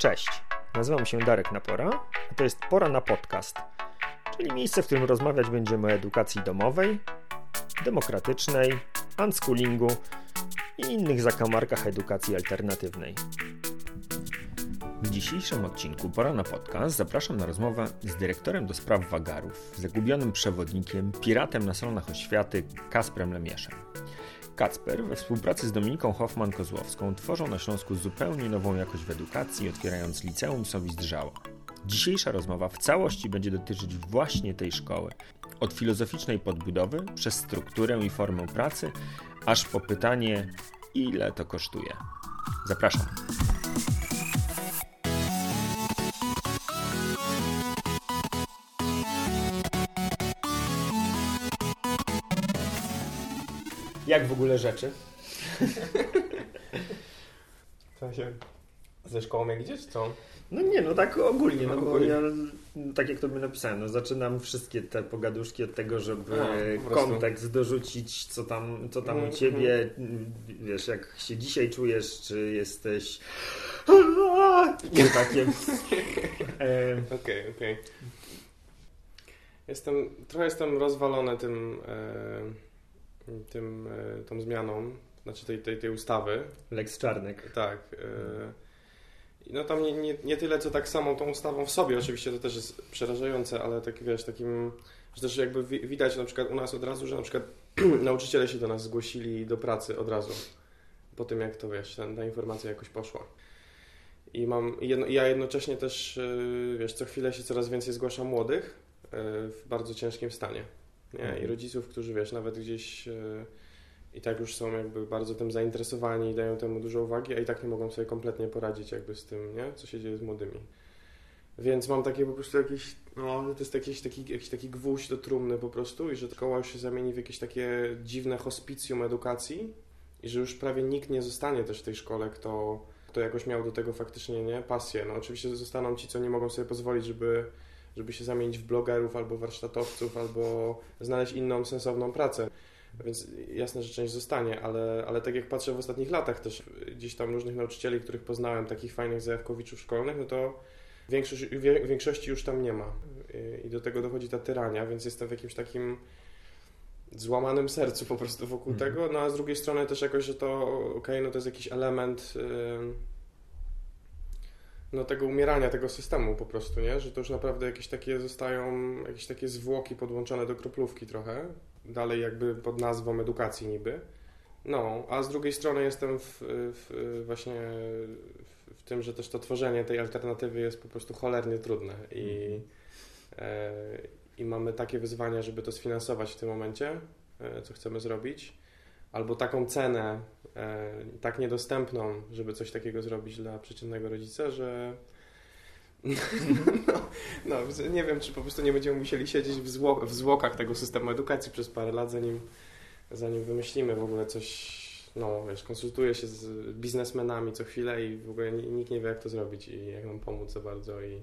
Cześć, nazywam się Darek Napora, a to jest Pora na Podcast, czyli miejsce, w którym rozmawiać będziemy o edukacji domowej, demokratycznej, unschoolingu i innych zakamarkach edukacji alternatywnej. W dzisiejszym odcinku Pora na Podcast zapraszam na rozmowę z dyrektorem do spraw wagarów, zagubionym przewodnikiem, piratem na stronach oświaty Kasprem Lemieszem. Kacper we współpracy z Dominiką Hoffman-Kozłowską tworzą na Śląsku zupełnie nową jakość w edukacji, otwierając liceum Sowizdrzała. Dzisiejsza rozmowa w całości będzie dotyczyć właśnie tej szkoły. Od filozoficznej podbudowy, przez strukturę i formę pracy, aż po pytanie, ile to kosztuje. Zapraszam. Jak w ogóle rzeczy? To się ze szkołą jak idziesz, co? No nie, no tak ogólnie, no bo Ogólnie. ja, tak jak to by napisałem, no zaczynam wszystkie te pogaduszki od tego, żeby prostu. kontekst dorzucić, co tam, co tam u Mhm, ciebie, wiesz, jak się dzisiaj czujesz, czy jesteś i takie Okej, okej. Jestem, trochę jestem rozwalony tym, e, tym, e, tą zmianą, znaczy tej, tej, tej ustawy. Lex Czarnek. Tak. E, no tam nie, nie, nie tyle, co tak samą tą ustawą w sobie, oczywiście to też jest przerażające, ale tak wiesz, takim, że też jakby wi- widać na przykład u nas od razu, że na przykład nauczyciele się do nas zgłosili do pracy od razu, po tym jak to wiesz, ta, ta informacja jakoś poszła. I mam, jedno, ja jednocześnie też, yy, wiesz, co chwilę się coraz więcej zgłasza młodych w bardzo ciężkim stanie. Nie? I Mhm. rodziców, którzy wiesz, nawet gdzieś yy, i tak już są jakby bardzo tym zainteresowani i dają temu dużo uwagi, a i tak nie mogą sobie kompletnie poradzić jakby z tym, nie? co się dzieje z młodymi. Więc mam takie po prostu jakieś, no, to jest jakiś taki, jakiś taki gwóźdź do trumny po prostu i że szkoła już się zamieni w jakieś takie dziwne hospicjum edukacji i że już prawie nikt nie zostanie też w tej szkole, kto, kto jakoś miał do tego faktycznie, nie, pasję. No oczywiście zostaną ci, co nie mogą sobie pozwolić, żeby, żeby się zamienić w blogerów albo warsztatowców, albo znaleźć inną sensowną pracę. Więc jasne, że część zostanie, ale, ale tak jak patrzę w ostatnich latach też gdzieś tam różnych nauczycieli, których poznałem, takich fajnych zajawkowiczów szkolnych, no to większość, większości już tam nie ma. I- do tego dochodzi ta tyrania, więc jestem w jakimś takim złamanym sercu po prostu wokół Mhm. tego, no a z drugiej strony też jakoś, że to okej, no to jest jakiś element ym, no tego umierania tego systemu po prostu, nie? Że to już naprawdę jakieś takie zostają, jakieś takie zwłoki podłączone do kroplówki trochę, dalej jakby pod nazwą edukacji niby. No, a z drugiej strony jestem w, w, właśnie w, tym, że też to tworzenie tej alternatywy jest po prostu cholernie trudne i, e, i mamy takie wyzwania, żeby to sfinansować w tym momencie, e, co chcemy zrobić, albo taką cenę e, tak niedostępną, żeby coś takiego zrobić dla przeciętnego rodzica, że no, no, nie wiem, czy po prostu nie będziemy musieli siedzieć w, zło, w zwłokach tego systemu edukacji przez parę lat, zanim, zanim wymyślimy w ogóle coś, no wiesz, konsultuję się z biznesmenami co chwilę i w ogóle ni- nikt nie wie, jak to zrobić i jak nam pomóc za bardzo i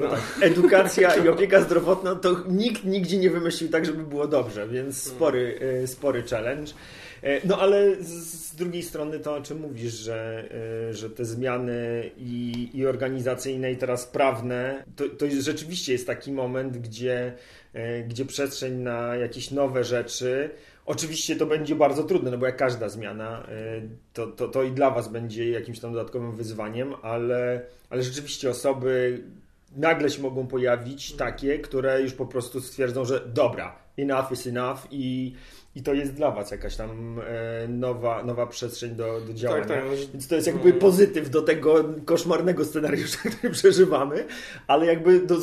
No. Tak, edukacja i opieka zdrowotna to nikt nigdzie nie wymyślił tak, żeby było dobrze, więc spory, e, spory challenge. E, No ale z, drugiej strony to, o czym mówisz, że, e, że te zmiany i, i organizacyjne i teraz prawne, to, to jest, rzeczywiście jest taki moment, gdzie, gdzie przestrzeń na jakieś nowe rzeczy, Oczywiście to będzie bardzo trudne, no bo jak każda zmiana, to, to, to i dla Was będzie jakimś tam dodatkowym wyzwaniem, ale, ale rzeczywiście osoby nagle się mogą pojawić takie, które już po prostu stwierdzą, że dobra, enough is enough i, i to jest dla Was jakaś tam e, nowa, nowa przestrzeń do, do działania. tak, tak, Więc to jest jakby no. pozytyw do tego koszmarnego scenariusza, który przeżywamy, ale jakby do,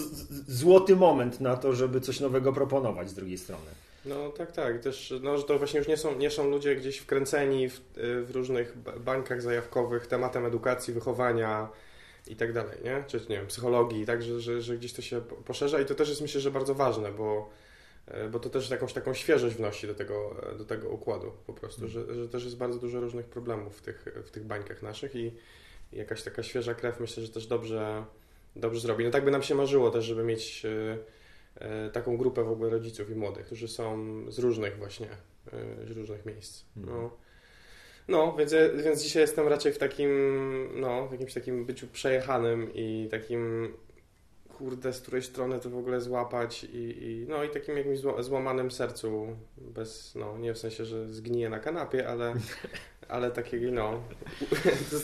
złoty moment na to, żeby coś nowego proponować z drugiej strony. No tak, tak. Też, no, że to właśnie już nie są, nie są ludzie gdzieś wkręceni w, w różnych ba- bańkach zajawkowych tematem edukacji, wychowania i tak dalej, nie? Czy nie wiem, psychologii, tak, że, że, że gdzieś to się po- poszerza i to też jest myślę, że bardzo ważne, bo, e, bo to też jakąś taką świeżość wnosi do tego, e, do tego układu po prostu, że, że też jest bardzo dużo różnych problemów w tych, w tych bańkach naszych i jakaś taka świeża krew myślę, że też dobrze, dobrze zrobi. No tak by nam się marzyło też, żeby mieć e, taką grupę w ogóle rodziców i młodych, którzy są z różnych właśnie, z różnych miejsc. No. No, więc, więc dzisiaj jestem raczej w takim, no, w jakimś takim byciu przejechanym i takim kurde, z której strony to w ogóle złapać i, i no i takim jakimś złamanym sercu, bez, no nie w sensie, że zgniję na kanapie, ale, ale takiego, no,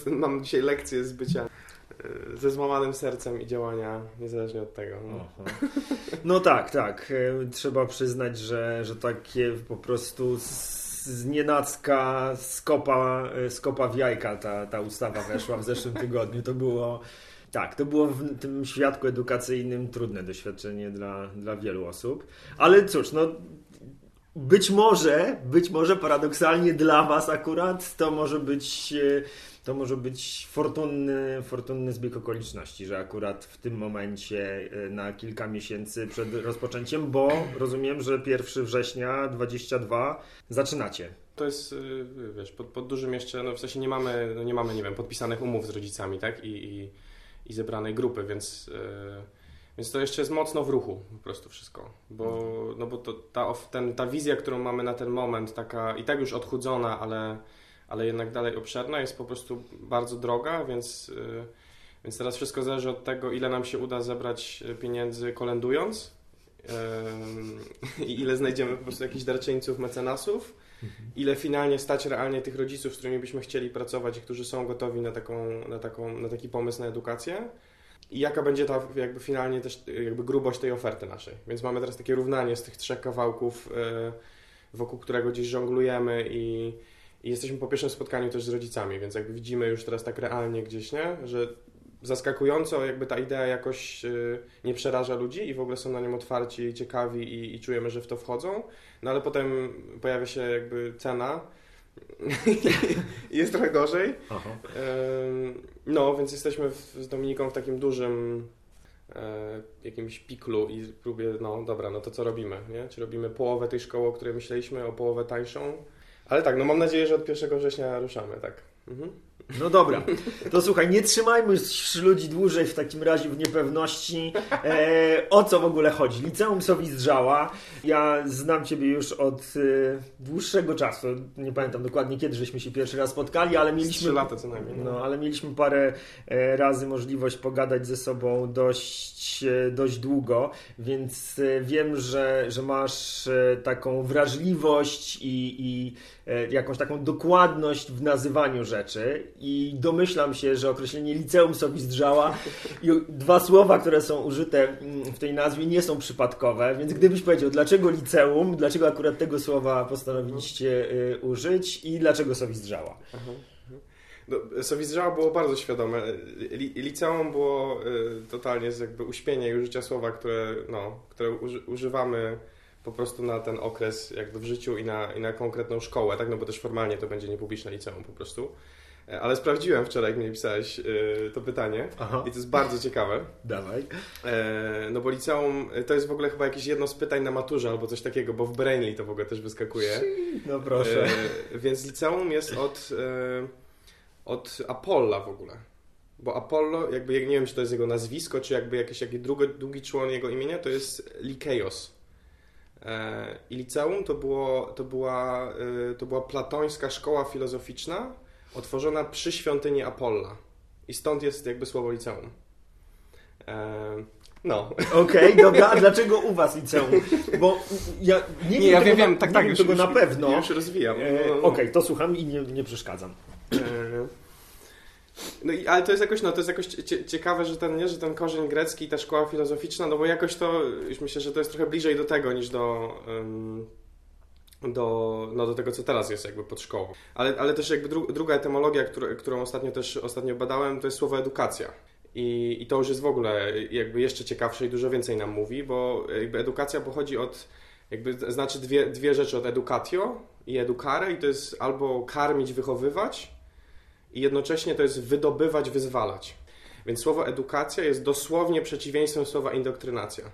mam dzisiaj lekcję z bycia e, ze złamanym sercem i działania niezależnie od tego. No, no tak, tak. E, trzeba przyznać, że, że takie po prostu z nienacka skopa, skopa w jajka ta, ta ustawa weszła w zeszłym tygodniu. To było tak, to było w tym świadku edukacyjnym trudne doświadczenie dla, dla wielu osób. Ale cóż, no być może, być może paradoksalnie dla Was akurat to może być e, to może być fortunny, fortunny zbieg okoliczności, że akurat w tym momencie e, na kilka miesięcy przed rozpoczęciem, bo rozumiem, że 1 września 22 zaczynacie. To jest, e, wiesz, pod, pod dużym jeszcze, no w sensie nie mamy, no nie mamy, nie wiem, podpisanych umów z rodzicami, tak? I, i i zebranej grupy, więc, e, więc to jeszcze jest mocno w ruchu po prostu wszystko, bo, no bo to, ta, ten, ta wizja, którą mamy na ten moment, taka i tak już odchudzona, ale, ale jednak dalej obszerna, jest po prostu bardzo droga, więc, e, więc teraz wszystko zależy od tego, ile nam się uda zebrać pieniędzy kolendując i ile znajdziemy po prostu jakichś darczyńców, mecenasów ile finalnie stać realnie tych rodziców, z którymi byśmy chcieli pracować i którzy są gotowi na, taką, na, taką, na taki pomysł na edukację i jaka będzie ta jakby finalnie też jakby grubość tej oferty naszej. Więc mamy teraz takie równanie z tych trzech kawałków, wokół którego gdzieś żonglujemy i, i jesteśmy po pierwszym spotkaniu też z rodzicami, więc jakby widzimy już teraz tak realnie gdzieś, nie? że zaskakująco jakby ta idea jakoś y, nie przeraża ludzi i w ogóle są na nią otwarci, ciekawi i, i czujemy, że w to wchodzą. No ale potem pojawia się jakby cena i jest trochę gorzej. Aha. No, więc jesteśmy w, z Dominiką w takim dużym e, jakimś piklu i próbie, no dobra, no to co robimy, nie? Czy robimy połowę tej szkoły, o której myśleliśmy, o połowę tańszą? Ale tak, no mam nadzieję, że od 1 września ruszamy, tak. Mhm. No dobra, to słuchaj, nie trzymajmy ludzi dłużej w takim razie w niepewności. E, o co w ogóle chodzi? Liceum Sowizdrzała. Ja znam Ciebie już od e, dłuższego czasu. Nie pamiętam dokładnie kiedy żeśmy się pierwszy raz spotkali, ale mieliśmy. Trzy lata co najmniej. No. no, ale mieliśmy parę e, razy możliwość pogadać ze sobą dość, e, dość długo, więc e, wiem, że, że masz e, taką wrażliwość i, i jakąś taką dokładność w nazywaniu rzeczy i domyślam się, że określenie liceum sobie zdrzała i dwa słowa, które są użyte mm, w tej nazwie nie są przypadkowe, więc gdybyś powiedział, dlaczego liceum, dlaczego akurat tego słowa postanowiliście y, użyć i dlaczego sobie zdrzała? No, Sowizdrzała było bardzo świadome. Liceum było y, totalnie jakby uśpienie i użycia słowa, które, no, które używamy po prostu na ten okres jakby w życiu i na, i na konkretną szkołę, tak? No bo też formalnie to będzie niepubliczne liceum po prostu. E, ale sprawdziłem wczoraj, jak mi pisałeś yy, to pytanie Aha. i to jest bardzo ciekawe. Dawaj. E, no bo liceum to jest w ogóle chyba jakieś jedno z pytań na maturze albo coś takiego, bo w Brainly to w ogóle też wyskakuje. No proszę. E, więc liceum jest od, e, od Apolla w ogóle. Bo Apollo, jakby nie wiem, czy to jest jego nazwisko, czy jakby jakiś, jakiś drugi, długi człon jego imienia, to jest Likeios. E, I liceum to, było, to, była, to była platońska szkoła filozoficzna, otworzona przy świątyni Apolla. I stąd jest jakby słowo liceum. Eee, no. Okej, okay, dobra, a dlaczego u Was liceum? Bo ja nie, nie wiem, ja tego, wiem, tak, nie tak, wiem już, tego już, na pewno. Ja już rozwijam. Eee, no, no. Okej, okay, to słucham i nie, nie przeszkadzam. Eee, no i, ale to jest jakoś, no to jest jakoś ciekawe, że ten, nie, że ten korzeń grecki i ta szkoła filozoficzna, no bo jakoś to, już myślę, że to jest trochę bliżej do tego niż do... Um, do, no, do tego, co teraz jest jakby pod szkołą. Ale, ale też jakby dru, druga etymologia, który, którą ostatnio też ostatnio badałem, to jest słowo edukacja. I, I to już jest w ogóle jakby jeszcze ciekawsze i dużo więcej nam mówi, bo jakby edukacja pochodzi od, jakby znaczy dwie, dwie rzeczy, od educatio i educare i to jest albo karmić, wychowywać i jednocześnie to jest wydobywać, wyzwalać. Więc słowo edukacja jest dosłownie przeciwieństwem słowa indoktrynacja.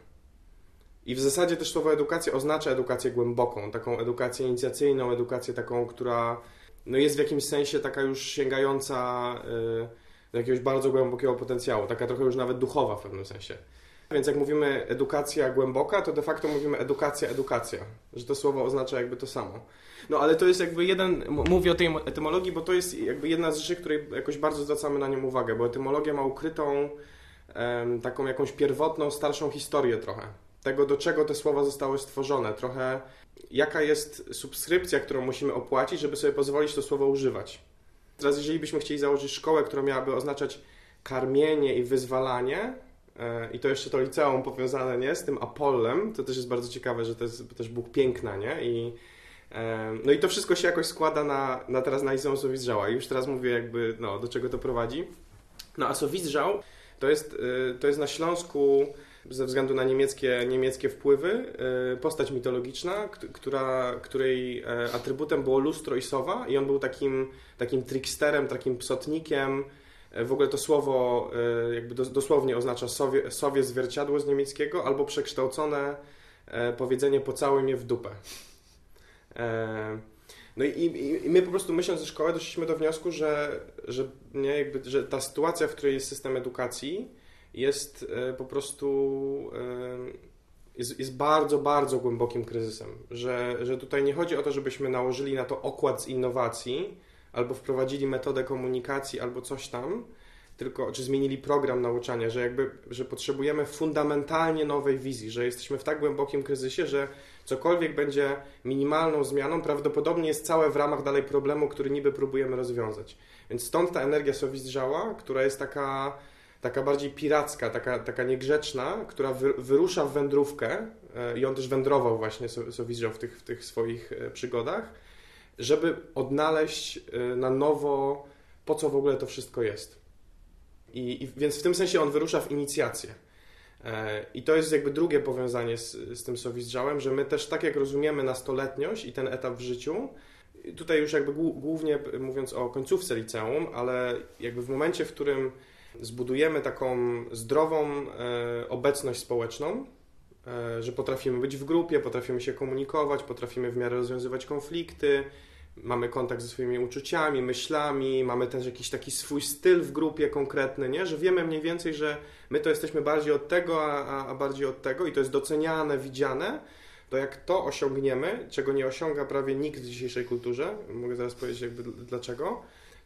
I w zasadzie też słowo edukacja oznacza edukację głęboką, taką edukację inicjacyjną, edukację taką, która no jest w jakimś sensie taka już sięgająca y, do jakiegoś bardzo głębokiego potencjału, taka trochę już nawet duchowa w pewnym sensie. Więc jak mówimy edukacja głęboka, to de facto mówimy edukacja, edukacja, że to słowo oznacza jakby to samo. No ale to jest jakby jeden, mówię o tej etymologii, bo to jest jakby jedna z rzeczy, której jakoś bardzo zwracamy na nią uwagę, bo etymologia ma ukrytą taką jakąś pierwotną, starszą historię trochę. Tego, do czego te słowa zostały stworzone, trochę jaka jest subskrypcja, którą musimy opłacić, żeby sobie pozwolić to słowo używać. Teraz jeżeli byśmy chcieli założyć szkołę, która miałaby oznaczać karmienie i wyzwalanie, e, i to jeszcze to liceum powiązane nie z tym Apollem, to też jest bardzo ciekawe, że to jest też Bóg piękna, nie? I, e, no i to wszystko się jakoś składa na, na teraz na Sowizdrzała. I już teraz mówię jakby, no, do czego to prowadzi. No a Sowizdrzał to jest, e, to jest na Śląsku ze względu na niemieckie, niemieckie wpływy postać mitologiczna, która, której atrybutem było lustro i sowa i on był takim, takim tricksterem, takim psotnikiem, E, w ogóle to słowo e, jakby dosłownie oznacza sowie, sowie zwierciadło z niemieckiego albo przekształcone e, powiedzenie pocałuje mnie w dupę. No i, i, my po prostu myśląc ze szkoły doszliśmy do wniosku, że, że, nie, jakby, że ta sytuacja, w której jest system edukacji jest po prostu jest, jest bardzo, bardzo głębokim kryzysem. Że, że tutaj nie chodzi o to, żebyśmy nałożyli na to okład z innowacji, albo wprowadzili metodę komunikacji, albo coś tam, tylko czy zmienili program nauczania, że jakby, że potrzebujemy fundamentalnie nowej wizji, że jesteśmy w tak głębokim kryzysie, że cokolwiek będzie minimalną zmianą, prawdopodobnie jest całe w ramach dalej problemu, który niby próbujemy rozwiązać. Więc stąd ta energia Sowizdrzała, która jest taka, taka bardziej piracka, taka, taka niegrzeczna, która wy, wyrusza w wędrówkę e, i on też wędrował właśnie Sowizdrzał w tych, w tych swoich e, przygodach, żeby odnaleźć y, na nowo, po co w ogóle to wszystko jest. I, i więc w tym sensie on wyrusza w inicjację. E, I to jest jakby drugie powiązanie z, z tym sowizdrzałem, że my też tak jak rozumiemy nastoletniość i ten etap w życiu, tutaj już jakby głównie mówiąc o końcówce liceum, ale jakby w momencie, w którym zbudujemy taką zdrową e, obecność społeczną, e, że potrafimy być w grupie, potrafimy się komunikować, potrafimy w miarę rozwiązywać konflikty, mamy kontakt ze swoimi uczuciami, myślami, mamy też jakiś taki swój styl w grupie konkretny, nie? że wiemy mniej więcej, że my to jesteśmy bardziej od tego, a, a bardziej od tego i to jest doceniane, widziane, to jak to osiągniemy, czego nie osiąga prawie nikt w dzisiejszej kulturze, mogę zaraz powiedzieć jakby dlaczego,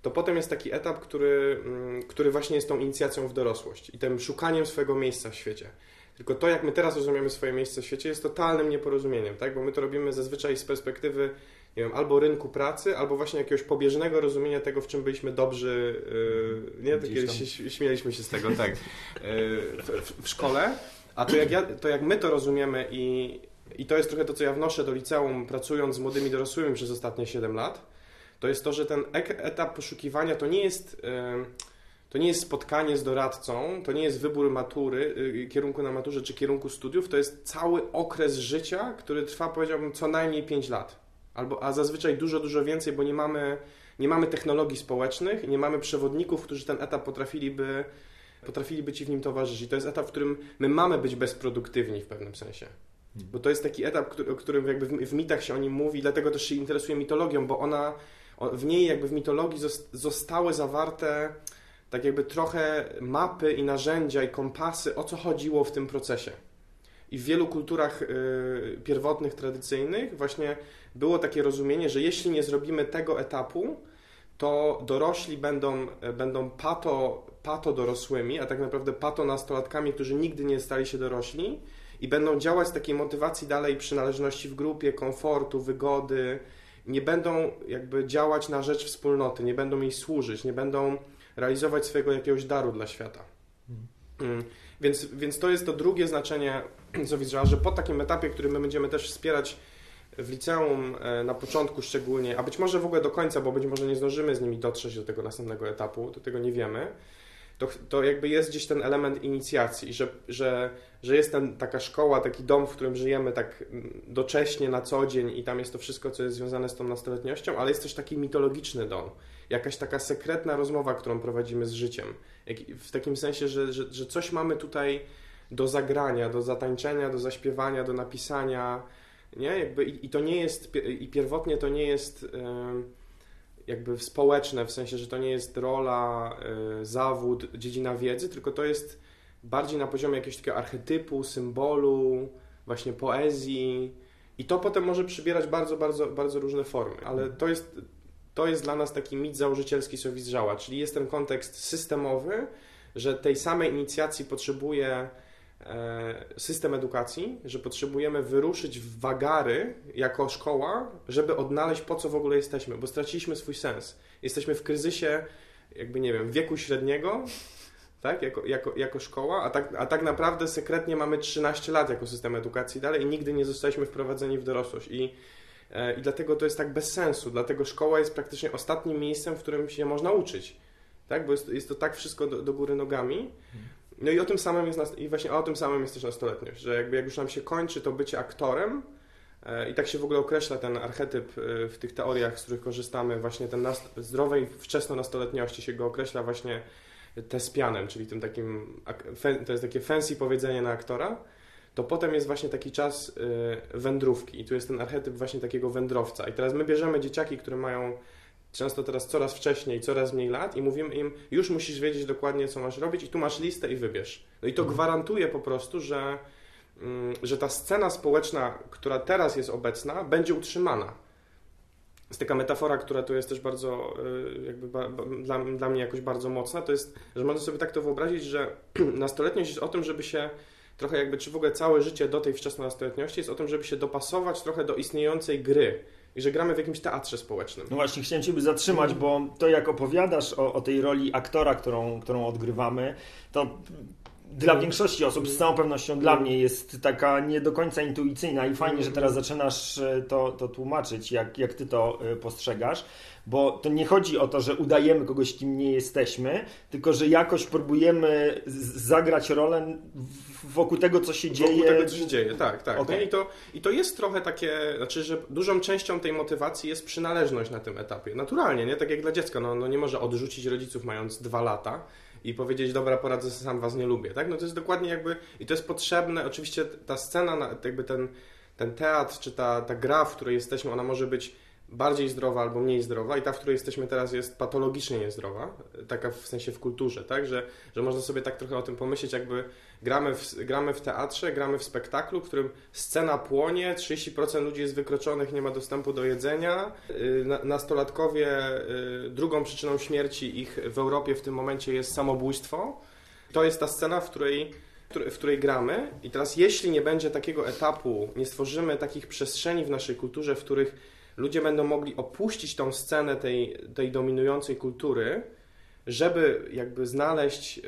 to potem jest taki etap, który, mm, który właśnie jest tą inicjacją w dorosłość i tym szukaniem swojego miejsca w świecie. Tylko to, jak my teraz rozumiemy swoje miejsce w świecie, jest totalnym nieporozumieniem, tak? bo my to robimy zazwyczaj z perspektywy nie wiem, albo rynku pracy, albo właśnie jakiegoś pobieżnego rozumienia tego, w czym byliśmy dobrzy, yy, nie? Tak kiedyś się, śmieliśmy się z tego, tak, yy, w, w, szkole, a to jak, ja, to jak my to rozumiemy i, i to jest trochę to, co ja wnoszę do liceum, pracując z młodymi dorosłymi przez ostatnie 7 lat, to jest to, że ten etap poszukiwania to nie jest... Yy, to nie jest spotkanie z doradcą, to nie jest wybór matury, yy, kierunku na maturze czy kierunku studiów, to jest cały okres życia, który trwa, powiedziałbym, co najmniej 5 lat albo, a zazwyczaj dużo, dużo więcej, bo nie mamy, nie mamy technologii społecznych, nie mamy przewodników, którzy ten etap potrafiliby, potrafiliby Ci w nim towarzyszyć. To jest etap, w którym my mamy być bezproduktywni w pewnym sensie. Hmm. Bo to jest taki etap, o którym jakby w, w mitach się o nim mówi, dlatego też się interesuje mitologią, bo ona, w niej jakby w mitologii zostały zawarte tak jakby trochę mapy i narzędzia i kompasy, o co chodziło w tym procesie. I w wielu kulturach y, pierwotnych, tradycyjnych właśnie było takie rozumienie, że jeśli nie zrobimy tego etapu, to dorośli będą, e, będą pato, pato dorosłymi, a tak naprawdę pato nastolatkami, którzy nigdy nie stali się dorośli i będą działać z takiej motywacji dalej przynależności w grupie, komfortu, wygody. Nie będą jakby działać na rzecz wspólnoty, nie będą jej służyć, nie będą realizować swojego jakiegoś daru dla świata. Hmm. Więc, więc to jest to drugie znaczenie Zowidrza, że po takim etapie, który my będziemy też wspierać w liceum e, na początku szczególnie, a być może w ogóle do końca, bo być może nie zdążymy z nimi dotrzeć do tego następnego etapu, do tego nie wiemy, to, to jakby jest gdzieś ten element inicjacji, że, że, że jest ten, taka szkoła, taki dom, w którym żyjemy tak mm, docześnie na co dzień i tam jest to wszystko, co jest związane z tą nastoletniością, ale jest też taki mitologiczny dom, jakaś taka sekretna rozmowa, którą prowadzimy z życiem. w takim sensie, że, że, że coś mamy tutaj do zagrania, do zatańczenia, do zaśpiewania, do napisania, nie? Jakby i, i to nie jest, i pierwotnie to nie jest jakby społeczne, w sensie, że to nie jest rola, e, zawód, dziedzina wiedzy, tylko to jest bardziej na poziomie jakiegoś takiego archetypu, symbolu, właśnie poezji. I to potem może przybierać bardzo, bardzo, bardzo różne formy, ale to jest, to jest dla nas taki mit założycielski Sowizżała, czyli jest ten kontekst systemowy, że tej samej inicjacji potrzebuje system edukacji, że potrzebujemy wyruszyć w wagary jako szkoła, żeby odnaleźć po co w ogóle jesteśmy, bo straciliśmy swój sens. Jesteśmy w kryzysie, jakby nie wiem, wieku średniego, tak, jako, jako, jako szkoła, a tak, a tak naprawdę sekretnie mamy 13 lat jako system edukacji dalej i nigdy nie zostaliśmy wprowadzeni w dorosłość. I, e, I dlatego to jest tak bez sensu, dlatego szkoła jest praktycznie ostatnim miejscem, w którym się można uczyć, tak, bo jest, jest to tak wszystko do, do góry nogami. No i o tym samym jest, i właśnie o tym samym jest też nastoletniość, że jakby jak już nam się kończy to bycie aktorem, e, i tak się w ogóle określa ten archetyp e, w tych teoriach, z których korzystamy, właśnie ten zdrowej wczesno-nastoletniości się go określa właśnie tespianem, czyli tym takim, to jest takie fancy powiedzenie na aktora, to potem jest właśnie taki czas y, wędrówki i tu jest ten archetyp właśnie takiego wędrowca. I teraz my bierzemy dzieciaki, które mają często teraz coraz wcześniej, coraz mniej lat i mówimy im, już musisz wiedzieć dokładnie, co masz robić i tu masz listę i wybierz. No i to mhm. gwarantuje po prostu, że, mm, że ta scena społeczna, która teraz jest obecna, będzie utrzymana jest taka metafora, która tu jest też bardzo, y, jakby dla, dla mnie jakoś bardzo mocna, to jest, że można sobie tak to wyobrazić, że nastoletniość jest o tym, żeby się trochę jakby, czy w ogóle całe życie do tej wczesnonastoletniości jest o tym, żeby się dopasować trochę do istniejącej gry i że gramy w jakimś teatrze społecznym. No właśnie, chciałem Ciebie zatrzymać, bo to jak opowiadasz o, o tej roli aktora, którą, którą odgrywamy, to dla większości osób, z całą pewnością dla mnie jest taka nie do końca intuicyjna i fajnie, że teraz zaczynasz e, to, to tłumaczyć, jak, jak ty to e, postrzegasz, bo to nie chodzi o to, że udajemy kogoś, kim nie jesteśmy, tylko że jakoś próbujemy zagrać rolę wokół tego, co się dzieje. Wokół tego, co się dzieje, tak, tak. Okay. No i, to, I to jest trochę takie, znaczy, że dużą częścią tej motywacji jest przynależność na tym etapie. Naturalnie, nie? Tak jak dla dziecka, no, no nie może odrzucić rodziców mając dwa lata, i powiedzieć, dobra, poradzę sobie sam, was nie lubię, tak? No to jest dokładnie jakby, i to jest potrzebne, oczywiście ta scena, jakby ten, ten teatr, czy ta, ta gra, w której jesteśmy, ona może być bardziej zdrowa albo mniej zdrowa i ta, w której jesteśmy teraz jest patologicznie niezdrowa, taka w sensie w kulturze, tak, że, że można sobie tak trochę o tym pomyśleć, jakby gramy w, gramy w teatrze, gramy w spektaklu, w którym scena płonie, 30% ludzi jest wykroczonych, nie ma dostępu do jedzenia, y, nastolatkowie, y, drugą przyczyną śmierci ich w Europie w tym momencie jest samobójstwo. To jest ta scena, w której w której gramy. I teraz, jeśli nie będzie takiego etapu, nie stworzymy takich przestrzeni w naszej kulturze, w których ludzie będą mogli opuścić tą scenę tej, tej dominującej kultury, żeby jakby znaleźć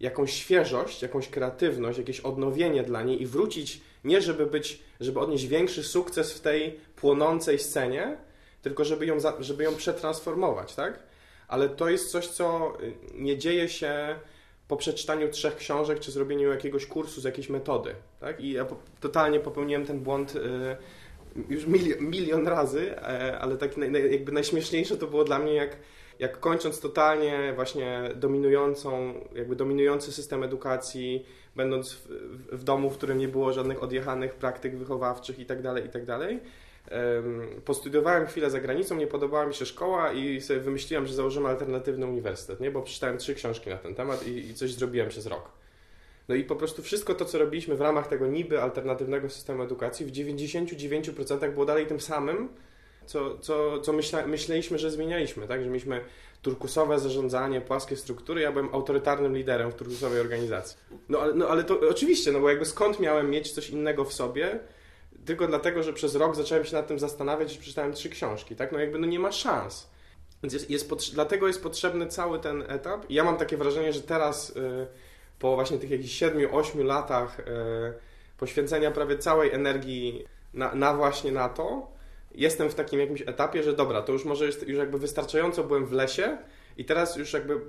jakąś świeżość, jakąś kreatywność, jakieś odnowienie dla niej i wrócić nie żeby być, żeby odnieść większy sukces w tej płonącej scenie, tylko żeby ją, żeby ją przetransformować, tak? Ale to jest coś, co y, nie dzieje się po przeczytaniu trzech książek czy zrobieniu jakiegoś kursu z jakiejś metody, tak? I ja totalnie popełniłem ten błąd y, już milion, milion razy, e, ale tak jakby najśmieszniejsze to było dla mnie, jak, jak kończąc totalnie właśnie dominującą, jakby dominujący system edukacji, będąc w, w domu, w którym nie było żadnych odjechanych praktyk wychowawczych itd., tak itd., tak postudiowałem chwilę za granicą, nie podobała mi się szkoła i sobie wymyśliłem, że założymy alternatywny uniwersytet, nie? bo przeczytałem trzy książki na ten temat i, i coś zrobiłem przez rok. No i po prostu wszystko to, co robiliśmy w ramach tego niby alternatywnego systemu edukacji, w 99% było dalej tym samym, co, co, co myśla, myśleliśmy, że zmienialiśmy, tak? Że mieliśmy turkusowe zarządzanie, płaskie struktury, ja byłem autorytarnym liderem w turkusowej organizacji. No ale, no ale to oczywiście, no bo jakby skąd miałem mieć coś innego w sobie, tylko dlatego, że przez rok zacząłem się nad tym zastanawiać i przeczytałem trzy książki, tak? No jakby no nie ma szans. Więc jest, jest dlatego jest potrzebny cały ten etap. I ja mam takie wrażenie, że teraz... Yy, po właśnie tych jakichś 7-8 latach e, poświęcenia prawie całej energii na, na, właśnie na to, jestem w takim jakimś etapie, że dobra, to już może jest, już jakby wystarczająco byłem w lesie i teraz już jakby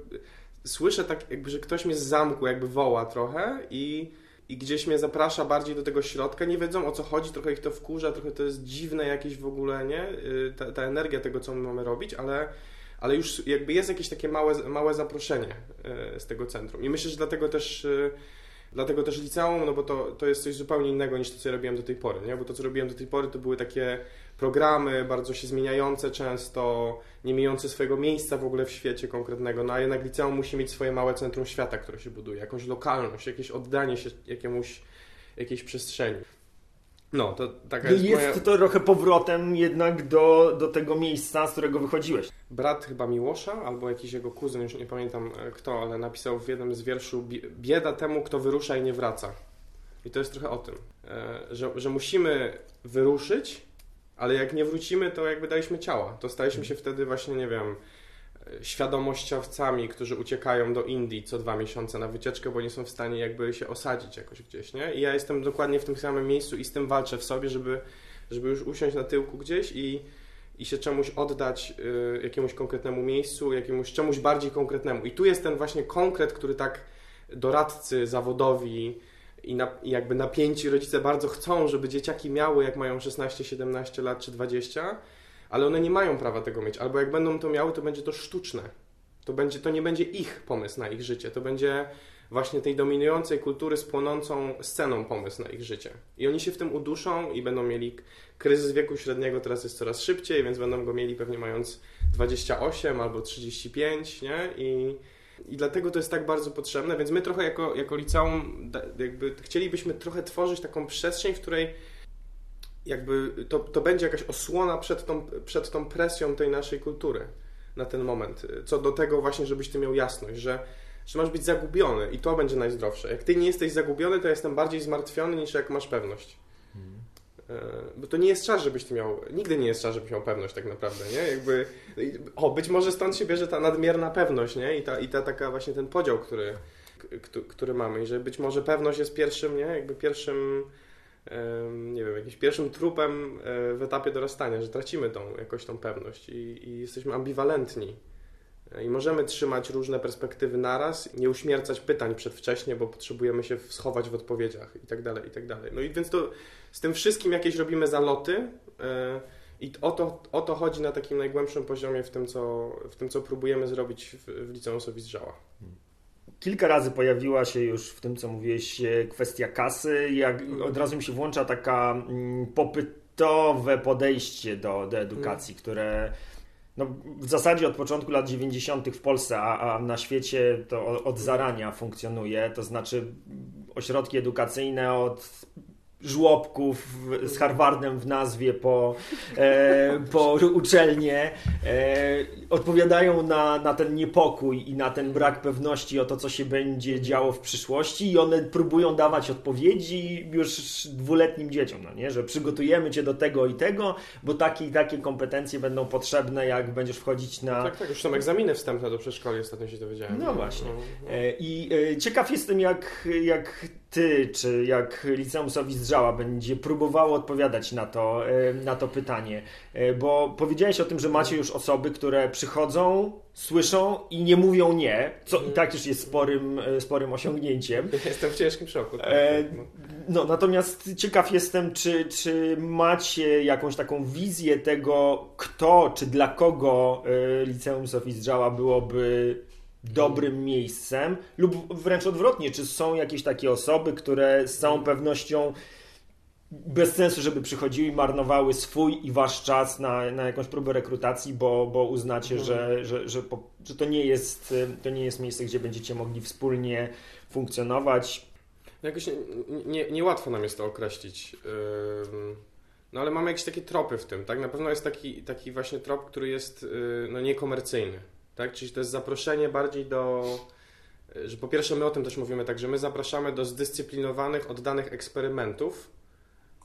słyszę tak jakby, że ktoś mnie z zamku jakby woła trochę i, i gdzieś mnie zaprasza bardziej do tego środka, nie wiedzą o co chodzi, trochę ich to wkurza, trochę to jest dziwne jakieś w ogóle, nie? Y, ta, ta energia tego, co my mamy robić, ale ale już jakby jest jakieś takie małe, małe zaproszenie e, z tego centrum. I myślę, że dlatego też e, dlatego też liceum, no bo to, to jest coś zupełnie innego niż to, co ja robiłem do tej pory, nie? Bo to, co robiłem do tej pory, to były takie programy bardzo się zmieniające często, nie mające swojego miejsca w ogóle w świecie konkretnego, no a jednak liceum musi mieć swoje małe centrum świata, które się buduje, jakąś lokalność, jakieś oddanie się jakiemuś, jakiejś przestrzeni. No, to taka jest, jest moja... to trochę powrotem jednak do, do tego miejsca, z którego wychodziłeś. Brat chyba Miłosza, albo jakiś jego kuzyn, już nie pamiętam e, kto, ale napisał w jednym z wierszu bieda temu, kto wyrusza i nie wraca. I to jest trochę o tym, e, że, że musimy wyruszyć, ale jak nie wrócimy, to jakby daliśmy ciała. To staliśmy się wtedy właśnie, nie wiem, świadomościowcami, którzy uciekają do Indii co dwa miesiące na wycieczkę, bo nie są w stanie jakby się osadzić jakoś gdzieś, nie? I ja jestem dokładnie w tym samym miejscu i z tym walczę w sobie, żeby, żeby już usiąść na tyłku gdzieś i, i się czemuś oddać, y, jakiemuś konkretnemu miejscu, jakiemuś czemuś bardziej konkretnemu. I tu jest ten właśnie konkret, który tak doradcy zawodowi i, na, i jakby napięci rodzice bardzo chcą, żeby dzieciaki miały, jak mają 16, 17 lat czy 20, ale one nie mają prawa tego mieć. Albo jak będą to miały, to będzie to sztuczne. To, będzie, to nie będzie ich pomysł na ich życie. To będzie właśnie tej dominującej kultury z płonącą sceną pomysł na ich życie. I oni się w tym uduszą i będą mieli kryzys wieku średniego, teraz jest coraz szybciej, więc będą go mieli pewnie mając 28 albo 35, nie? I, i dlatego to jest tak bardzo potrzebne, więc my trochę jako, jako liceum jakby chcielibyśmy trochę tworzyć taką przestrzeń, w której jakby to, to będzie jakaś osłona przed tą, przed tą presją tej naszej kultury na ten moment. Co do tego właśnie, żebyś ty miał jasność, że, że masz być zagubiony i to będzie najzdrowsze. Jak ty nie jesteś zagubiony, to jestem bardziej zmartwiony niż jak masz pewność. Hmm. Bo to nie jest czas, żebyś ty miał, nigdy nie jest czas, żebyś miał pewność tak naprawdę, nie? Jakby, o, być może stąd się bierze ta nadmierna pewność, nie? I ta, i ta taka właśnie ten podział, który, który mamy i że być może pewność jest pierwszym, nie? Jakby pierwszym nie wiem, jakimś pierwszym trupem e, w etapie dorastania, że tracimy tą, jakoś tą pewność i, i jesteśmy ambiwalentni. E, I możemy trzymać różne perspektywy naraz, nie uśmiercać pytań przedwcześnie, bo potrzebujemy się schować w odpowiedziach i tak dalej, i tak dalej. No i więc to z tym wszystkim jakieś robimy zaloty e, i o to, o to chodzi na takim najgłębszym poziomie w tym, co, w tym, co próbujemy zrobić w, w Liceum Sowizdrzała. Hmm. Kilka razy pojawiła się już w tym, co mówiłeś, kwestia kasy. Jak od razu mi się włącza taka mm, popytowe podejście do, do edukacji, mm. które no, w zasadzie od początku lat 90. w Polsce, a, a na świecie to od zarania funkcjonuje. To znaczy ośrodki edukacyjne od żłobków z Harvardem w nazwie po, e, po uczelnie e, odpowiadają na, na ten niepokój i na ten brak pewności o to, co się będzie działo w przyszłości i one próbują dawać odpowiedzi już dwuletnim dzieciom, no nie? że przygotujemy cię do tego i tego, bo takie i takie kompetencje będą potrzebne, jak będziesz wchodzić na... Tak, tak, już są egzaminy wstępne do przedszkoli, ostatnio się dowiedziałem. No właśnie. No, no. E, I e, ciekaw jestem, jak, jak ty, czy jak Liceum Sowizdrzała będzie próbowało odpowiadać na to, e, na to pytanie? E, bo powiedziałeś o tym, że macie już osoby, które przychodzą, słyszą i nie mówią nie, co i tak już jest sporym, e, sporym osiągnięciem. Jestem w ciężkim szoku. Tak. No, natomiast ciekaw jestem, czy, czy macie jakąś taką wizję tego, kto, czy dla kogo Liceum Sowizdrzała byłoby dobrym miejscem, lub wręcz odwrotnie, czy są jakieś takie osoby, które z całą pewnością bez sensu, żeby przychodziły i marnowały swój i wasz czas na, na jakąś próbę rekrutacji, bo, bo uznacie, mhm. że, że, że, po, że, to, nie jest, to nie jest miejsce, gdzie będziecie mogli wspólnie funkcjonować. No jakoś nie, niełatwo nam jest to określić. No ale mamy jakieś takie tropy w tym, tak? Na pewno jest taki, taki właśnie trop, który jest y, no, niekomercyjny tak? Czyli to jest zaproszenie bardziej do, że po pierwsze my o tym też mówimy tak, że my zapraszamy do zdyscyplinowanych, oddanych eksperymentów,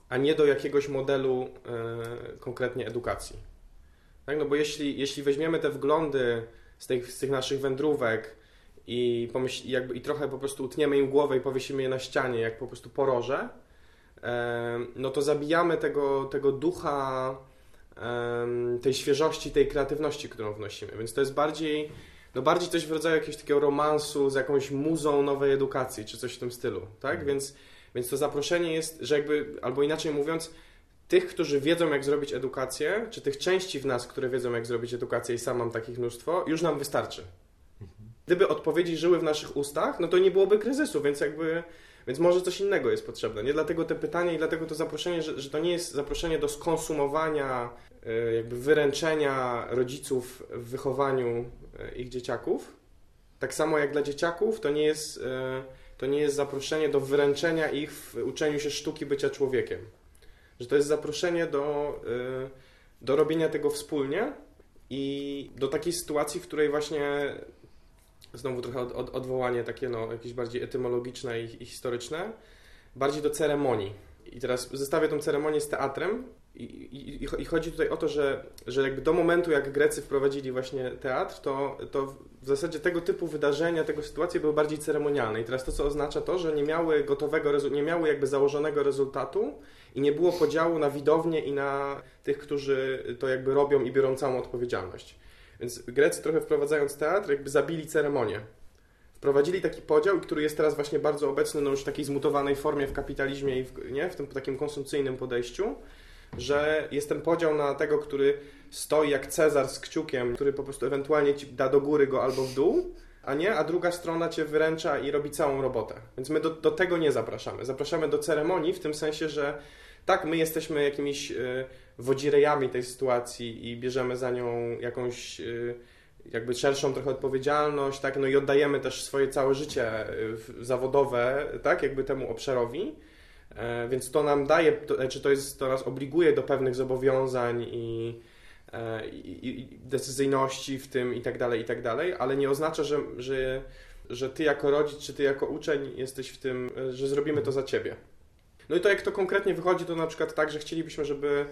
a nie do jakiegoś modelu e, konkretnie edukacji. Tak? No bo jeśli, jeśli weźmiemy te wglądy z tych, z tych naszych wędrówek i, pomyśl, jakby, i trochę po prostu utniemy im głowę i powiesimy je na ścianie, jak po prostu poroże, e, no to zabijamy tego, tego ducha tej świeżości, tej kreatywności, którą wnosimy. Więc to jest bardziej, no bardziej coś w rodzaju jakiegoś takiego romansu z jakąś muzą nowej edukacji, czy coś w tym stylu, tak? Mhm. Więc, więc to zaproszenie jest, że jakby, albo inaczej mówiąc, tych, którzy wiedzą, jak zrobić edukację, czy tych części w nas, które wiedzą, jak zrobić edukację i sam mam takich mnóstwo, już nam wystarczy. Mhm. Gdyby odpowiedzi żyły w naszych ustach, no to nie byłoby kryzysu, więc jakby Więc może coś innego jest potrzebne. Nie dlatego te pytania i dlatego to zaproszenie, że, że to nie jest zaproszenie do skonsumowania, e, jakby wyręczenia rodziców w wychowaniu e, ich dzieciaków. Tak samo jak dla dzieciaków to nie jest, e, to nie jest zaproszenie do wyręczenia ich w uczeniu się sztuki bycia człowiekiem. Że to jest zaproszenie do, do robienia tego wspólnie i do takiej sytuacji, w której właśnie znowu trochę od, od, odwołanie takie no, jakieś bardziej etymologiczne i, i, historyczne, bardziej do ceremonii. I teraz zestawię tą ceremonię z teatrem i, i, i, chodzi tutaj o to, że, że jakby do momentu, jak Grecy wprowadzili właśnie teatr, to, to w zasadzie tego typu wydarzenia, tego sytuacje były bardziej ceremonialne. I teraz to, co oznacza to, że nie miały gotowego, nie miały jakby założonego rezultatu i nie było podziału na widownię i na tych, którzy to jakby robią i biorą całą odpowiedzialność. Więc Grecy trochę wprowadzając teatr, jakby zabili ceremonię. Wprowadzili taki podział, który jest teraz właśnie bardzo obecny no już w takiej zmutowanej formie w kapitalizmie i w, nie, w tym takim konsumpcyjnym podejściu, że jest ten podział na tego, który stoi jak Cezar z kciukiem, który po prostu ewentualnie ci da do góry go albo w dół, a nie, a druga strona cię wyręcza i robi całą robotę. Więc my do, do tego nie zapraszamy. Zapraszamy do ceremonii w tym sensie, że tak, my jesteśmy jakimiś y, wodzirejami tej sytuacji i bierzemy za nią jakąś y, jakby szerszą trochę odpowiedzialność, tak, no i oddajemy też swoje całe życie y, zawodowe, tak, jakby temu obszarowi, e, więc to nam daje, to, znaczy to, jest, to nas obliguje do pewnych zobowiązań i, e, i, i decyzyjności w tym i tak dalej, i tak dalej, ale nie oznacza, że, że, że ty jako rodzic, czy ty jako uczeń jesteś w tym, że zrobimy to za ciebie. No i to jak to konkretnie wychodzi, to na przykład tak, że chcielibyśmy, żeby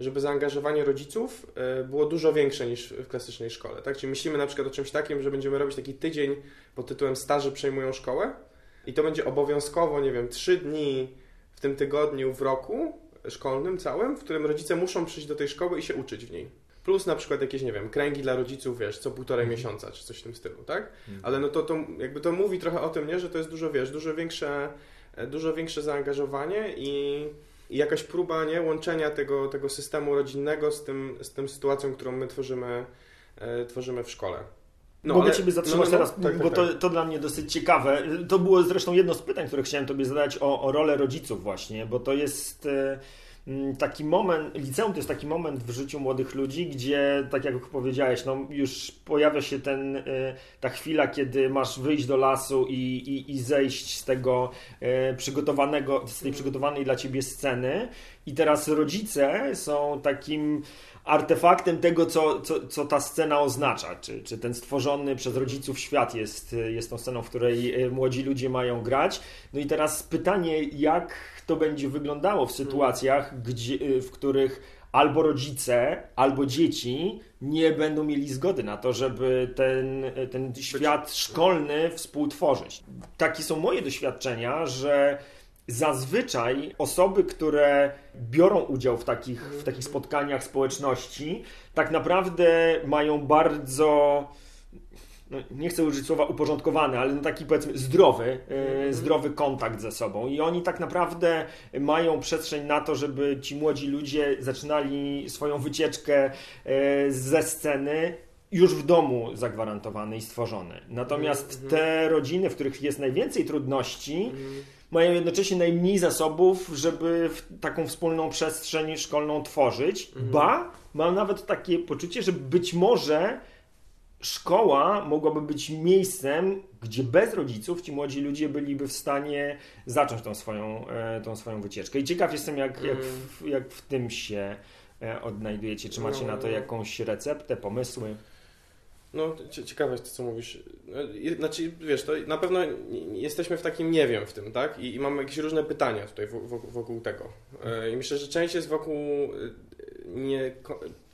żeby zaangażowanie rodziców e, było dużo większe niż w klasycznej szkole. Tak? Czyli myślimy na przykład o czymś takim, że będziemy robić taki tydzień pod tytułem Starzy przejmują szkołę i to będzie obowiązkowo, nie wiem, trzy dni w tym tygodniu w roku szkolnym całym, w którym rodzice muszą przyjść do tej szkoły i się uczyć w niej. Plus na przykład jakieś, nie wiem, kręgi dla rodziców, wiesz, co półtorej mhm. miesiąca, czy coś w tym stylu, tak? Mhm. Ale no to, to jakby to mówi trochę o tym, nie, że to jest dużo, wiesz, dużo większe, dużo większe zaangażowanie i i jakaś próba nie, łączenia tego, tego systemu rodzinnego z tym, z tym sytuacją, którą my tworzymy, e, tworzymy w szkole. No, Mogę ale, Ciebie zatrzymać no, no, no, teraz, tak, bo tak, to, tak. to dla mnie dosyć ciekawe. To było zresztą jedno z pytań, które chciałem Tobie zadać o, o rolę rodziców właśnie, bo to jest... E, taki moment, liceum to jest taki moment w życiu młodych ludzi, gdzie, tak jak powiedziałeś, no już pojawia się ten, y, ta chwila, kiedy masz wyjść do lasu i, i, i zejść z tego y, przygotowanego, z tej przygotowanej dla ciebie sceny. I teraz rodzice są takim artefaktem tego, co, co, co ta scena oznacza. Czy, czy ten stworzony przez rodziców świat jest, jest tą sceną, w której y, młodzi ludzie mają grać. No i teraz pytanie, jak to będzie wyglądało w sytuacjach, gdzie, y, w których albo rodzice, albo dzieci nie będą mieli zgody na to, żeby ten, ten świat szkolny współtworzyć. Takie są moje doświadczenia, że zazwyczaj osoby, które biorą udział w takich, w takich spotkaniach społeczności, tak naprawdę mają bardzo no, nie chcę użyć słowa uporządkowany, ale no taki powiedzmy zdrowy, mm. zdrowy kontakt ze sobą. I oni tak naprawdę mają przestrzeń na to, żeby ci młodzi ludzie zaczynali swoją wycieczkę e, ze sceny już w domu zagwarantowany i stworzony. Natomiast mm. te rodziny, w których jest najwięcej trudności, mm. mają jednocześnie najmniej zasobów, żeby taką wspólną przestrzeń szkolną tworzyć. Ba, mam nawet takie poczucie, że być może szkoła mogłaby być miejscem, gdzie bez rodziców ci młodzi ludzie byliby w stanie zacząć tą swoją, e, tą swoją wycieczkę. I ciekaw jestem, jak, jak, w, mm. jak w tym się e, odnajdujecie. Czy macie no, na to no. jakąś receptę, pomysły? No, ciekawe jest to, co mówisz. No, znaczy, wiesz, to na pewno jesteśmy w takim nie wiem w tym, tak? I, i mamy jakieś różne pytania tutaj wokół, wokół tego. E, I myślę, że część jest wokół nie,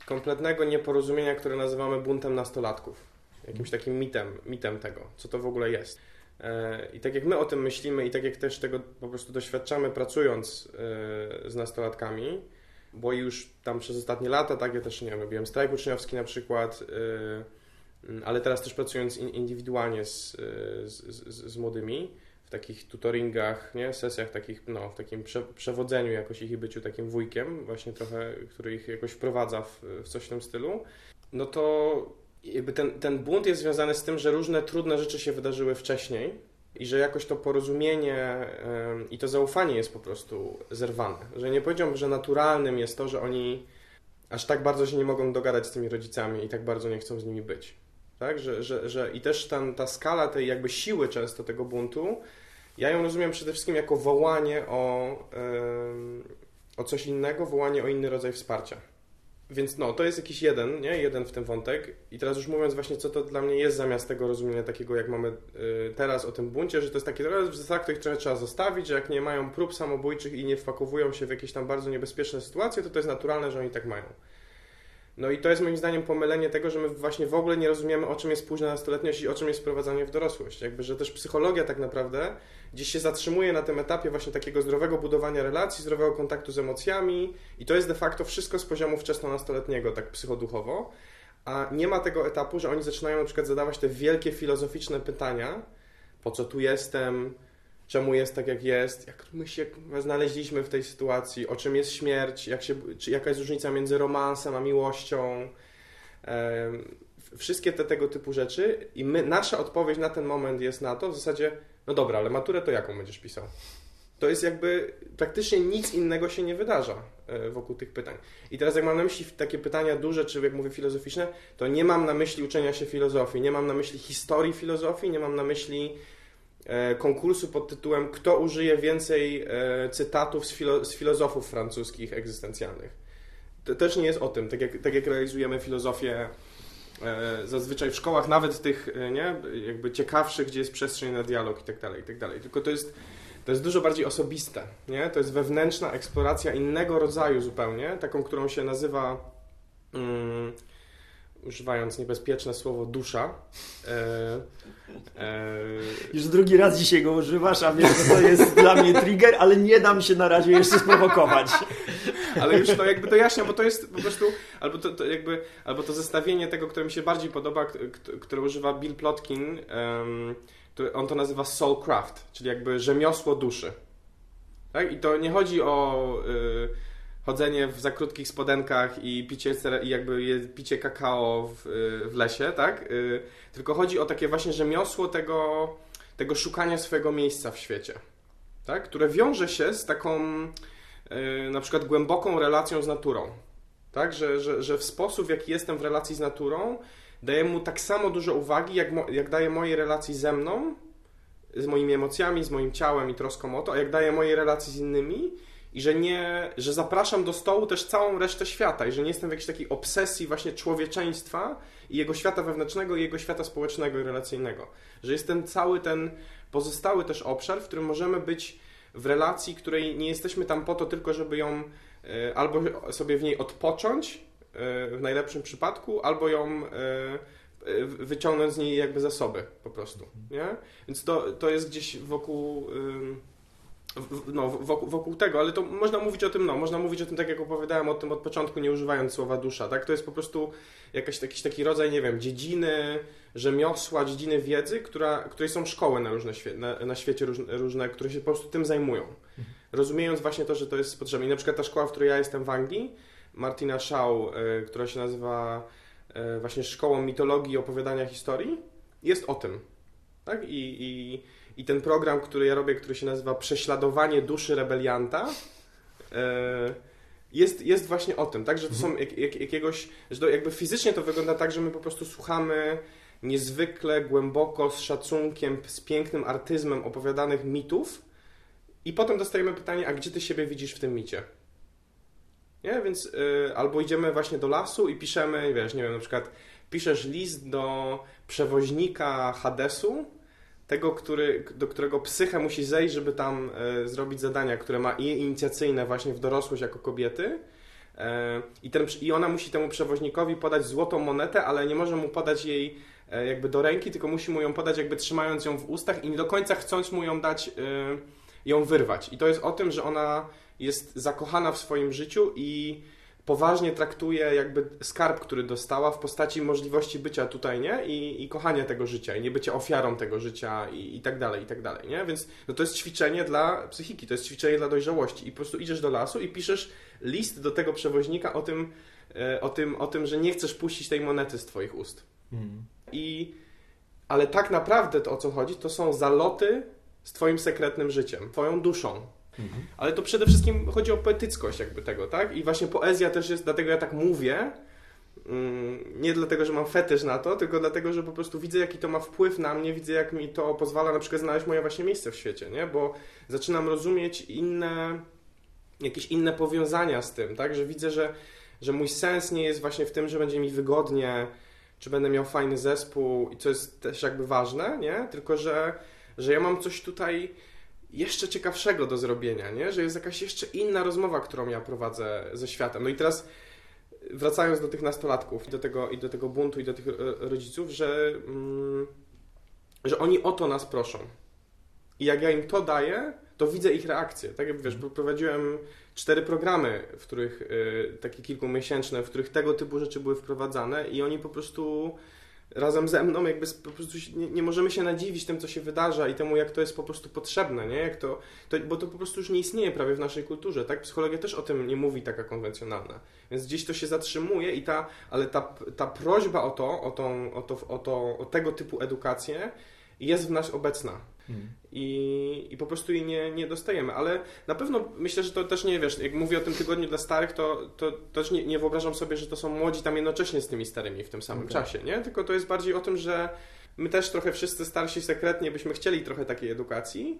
kompletnego nieporozumienia, które nazywamy buntem nastolatków. Jakimś takim mitem, mitem tego, co to w ogóle jest. E, I tak jak my o tym myślimy i tak jak też tego po prostu doświadczamy pracując e, z nastolatkami, bo już tam przez ostatnie lata, tak, ja też, nie wiem, robiłem strajk uczniowski na przykład, e, ale teraz też pracując indywidualnie z, z, z, z młodymi, takich tutoringach, nie? sesjach takich, no, w takim prze, przewodzeniu jakoś ich i byciu takim wujkiem, właśnie trochę, który ich jakoś wprowadza w, w coś w tym stylu, no to jakby ten, ten bunt jest związany z tym, że różne trudne rzeczy się wydarzyły wcześniej i że jakoś to porozumienie i to zaufanie jest po prostu zerwane. Że nie powiedziałbym, że naturalnym jest to, że oni aż tak bardzo się nie mogą dogadać z tymi rodzicami i tak bardzo nie chcą z nimi być. Tak? Że, że, że I też ten, ta skala tej jakby siły często tego buntu, ja ją rozumiem przede wszystkim jako wołanie o, o coś innego, wołanie o inny rodzaj wsparcia. Więc no, to jest jakiś jeden, nie? Jeden w tym wątek. I teraz już mówiąc właśnie, co to dla mnie jest zamiast tego rozumienia takiego, jak mamy y, teraz o tym buncie, że to jest takie, że tak, to ich trochę trzeba zostawić, że jak nie mają prób samobójczych i nie wpakowują się w jakieś tam bardzo niebezpieczne sytuacje, to to jest naturalne, że oni tak mają. No i to jest moim zdaniem pomylenie tego, że my właśnie w ogóle nie rozumiemy, o czym jest późna nastoletniość i o czym jest wprowadzanie w dorosłość. Jakby, że też psychologia tak naprawdę gdzieś się zatrzymuje na tym etapie właśnie takiego zdrowego budowania relacji, zdrowego kontaktu z emocjami i to jest de facto wszystko z poziomu wczesno-nastoletniego, tak psychoduchowo, a nie ma tego etapu, że oni zaczynają na przykład zadawać te wielkie filozoficzne pytania, po co tu jestem, czemu jest tak, jak jest, jak my się znaleźliśmy w tej sytuacji, o czym jest śmierć, jak się, czy jaka jest różnica między romansem a miłością. Wszystkie te tego typu rzeczy i my, nasza odpowiedź na ten moment jest na to w zasadzie, no dobra, ale maturę to jaką będziesz pisał? To jest jakby praktycznie nic innego się nie wydarza e, wokół tych pytań. I teraz jak mam na myśli takie pytania duże, czy jak mówię filozoficzne, to nie mam na myśli uczenia się filozofii, nie mam na myśli historii filozofii, nie mam na myśli konkursu pod tytułem Kto użyje więcej e, cytatów z, filo z filozofów francuskich egzystencjalnych. To też nie jest o tym, tak jak, tak jak realizujemy filozofię e, zazwyczaj w szkołach, nawet tych nie, jakby ciekawszych, gdzie jest przestrzeń na dialog i tak dalej, i tak dalej. Tylko to jest, to jest dużo bardziej osobiste, nie? To jest wewnętrzna eksploracja innego rodzaju zupełnie, taką, którą się nazywa mm, używając niebezpieczne słowo dusza. E, e, Już drugi raz dzisiaj go używasz, a że to jest dla mnie trigger, ale nie dam się na razie jeszcze sprowokować. ale już to jakby dojaśniam, bo to jest po prostu, albo to, to jakby, albo to zestawienie tego, które mi się bardziej podoba, które używa Bill Plotkin, um, on to nazywa soulcraft, czyli jakby rzemiosło duszy. Tak? I to nie chodzi o... Y, chodzenie w za krótkich spodenkach i picie, i jakby picie kakao w, y, w lesie, tak? Y, tylko chodzi o takie właśnie rzemiosło tego, tego szukania swojego miejsca w świecie, tak? Które wiąże się z taką y, na przykład głęboką relacją z naturą, tak? Że, że, że w sposób, w jaki jestem w relacji z naturą, daję mu tak samo dużo uwagi, jak, jak daję mojej relacji ze mną, z moimi emocjami, z moim ciałem i troską o to, a jak daję mojej relacji z innymi, i że nie, że zapraszam do stołu też całą resztę świata i że nie jestem w jakiejś takiej obsesji właśnie człowieczeństwa i jego świata wewnętrznego i jego świata społecznego i relacyjnego. Że jest ten cały ten pozostały też obszar, w którym możemy być w relacji, której nie jesteśmy tam po to tylko, żeby ją e, albo sobie w niej odpocząć e, w najlepszym przypadku, albo ją e, wyciągnąć z niej jakby zasoby po prostu, nie? Więc to, to jest gdzieś wokół no, wokół, wokół, tego, ale to można mówić o tym, no, można mówić o tym tak jak opowiadałem o tym od początku, nie używając słowa dusza, tak? To jest po prostu jakaś, jakiś taki rodzaj, nie wiem, dziedziny, rzemiosła, dziedziny wiedzy, która, której są szkoły na, różne świe na, na świecie różne, różne, które się po prostu tym zajmują. Mhm. Rozumiejąc właśnie to, że to jest potrzebne. I na przykład ta szkoła, w której ja jestem w Anglii, Martina Shaw, y, która się nazywa y, właśnie Szkołą Mitologii i Opowiadania Historii, jest o tym. Tak? I, i i ten program, który ja robię, który się nazywa Prześladowanie duszy rebelianta, e, jest, jest właśnie o tym, tak, że to są jak, jak, jakiegoś, że to jakby fizycznie to wygląda tak, że my po prostu słuchamy niezwykle głęboko, z szacunkiem, z pięknym artyzmem opowiadanych mitów i potem dostajemy pytanie, a gdzie ty siebie widzisz w tym micie? Nie? Więc y, albo idziemy właśnie do lasu i piszemy, wiesz, nie wiem, na przykład piszesz list do przewoźnika Hadesu, tego, który, do którego psycha musi zejść, żeby tam e, zrobić zadania, które ma i inicjacyjne właśnie w dorosłość jako kobiety. E, i, ten, I ona musi temu przewoźnikowi podać złotą monetę, ale nie może mu podać jej e, jakby do ręki, tylko musi mu ją podać jakby trzymając ją w ustach i nie do końca chcąc mu ją dać, e, ją wyrwać. I to jest o tym, że ona jest zakochana w swoim życiu i poważnie traktuje jakby skarb, który dostała w postaci możliwości bycia tutaj, nie? I, i kochania tego życia, i nie bycia ofiarą tego życia i, i tak dalej, i tak dalej, nie? Więc no to jest ćwiczenie dla psychiki, to jest ćwiczenie dla dojrzałości i po prostu idziesz do lasu i piszesz list do tego przewoźnika o tym, e, o tym, o tym że nie chcesz puścić tej monety z twoich ust. Mhm. I ale tak naprawdę to o co chodzi, to są zaloty z twoim sekretnym życiem, twoją duszą. Mhm. Ale to przede wszystkim chodzi o poetyckość jakby tego, tak? I właśnie poezja też jest, dlatego ja tak mówię, mm, nie dlatego, że mam fetysz na to, tylko dlatego, że po prostu widzę, jaki to ma wpływ na mnie, widzę, jak mi to pozwala na przykład znaleźć moje właśnie miejsce w świecie, nie? Bo zaczynam rozumieć inne, jakieś inne powiązania z tym, tak? Że widzę, że, że mój sens nie jest właśnie w tym, że będzie mi wygodnie, czy będę miał fajny zespół i co jest też jakby ważne, nie? Tylko, że, że ja mam coś tutaj jeszcze ciekawszego do zrobienia, nie? Że jest jakaś jeszcze inna rozmowa, którą ja prowadzę ze światem. No i teraz wracając do tych nastolatków i do tego, i do tego buntu i do tych rodziców, że, mm, że oni o to nas proszą. I jak ja im to daję, to widzę ich reakcję. Tak jak wiesz, prowadziłem cztery programy, w których y, takie kilkumiesięczne, w których tego typu rzeczy były wprowadzane i oni po prostu razem ze mną jakby po prostu nie, nie, możemy się nadziwić tym, co się wydarza i temu, jak to jest po prostu potrzebne, nie? Jak to, to, bo to po prostu już nie istnieje prawie w naszej kulturze, tak? Psychologia też o tym nie mówi taka konwencjonalna. Więc gdzieś to się zatrzymuje i ta, ale ta, ta prośba o to, o, tą, o, to, o, to, o tego typu edukację jest w nas obecna. Hmm. I, I po prostu jej nie, nie dostajemy. Ale na pewno myślę, że to też nie wiesz, jak mówię o tym tygodniu dla starych, to, to, też nie, nie wyobrażam sobie, że to są młodzi tam jednocześnie z tymi starymi w tym samym okay. czasie, nie? Tylko to jest bardziej o tym, że my też trochę wszyscy starsi sekretnie byśmy chcieli trochę takiej edukacji.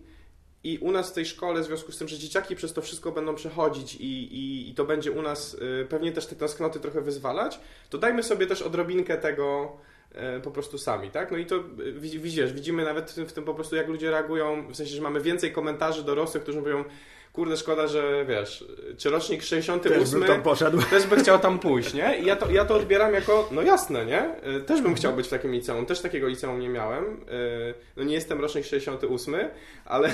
I u nas w tej szkole, w związku z tym, że dzieciaki przez to wszystko będą przechodzić i, i, i to będzie u nas y, pewnie też te tęsknoty trochę wyzwalać, to dajmy sobie też odrobinkę tego, po prostu sami, tak? No i to widzisz, widzimy nawet w tym po prostu jak ludzie reagują, w sensie, że mamy więcej komentarzy dorosłych, którzy mówią kurde, szkoda, że wiesz, czy rocznik 68 też, by tam poszedł. też by chciał tam pójść, nie? I ja to, ja to odbieram jako, no jasne, nie? E, też bym chciał być w takim liceum, też takiego liceum nie miałem. E, no nie jestem rocznik 68, ale...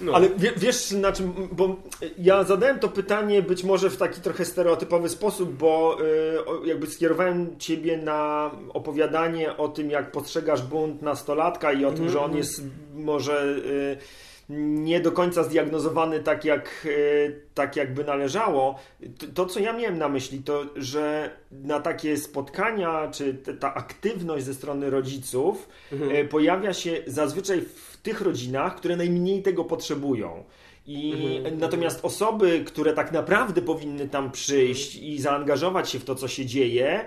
No. Ale wiesz na czym, bo ja zadałem to pytanie być może w taki trochę stereotypowy sposób, bo e, jakby skierowałem ciebie na opowiadanie o tym, jak postrzegasz bunt nastolatka i o tym, mm -hmm. że on jest może nie do końca zdiagnozowany tak, jak, e, tak jakby należało. To, co ja miałem na myśli, to że na takie spotkania, czy ta aktywność ze strony rodziców mhm. E, pojawia się zazwyczaj w tych rodzinach, które najmniej tego potrzebują. I mhm. natomiast osoby, które tak naprawdę powinny tam przyjść i zaangażować się w to, co się dzieje,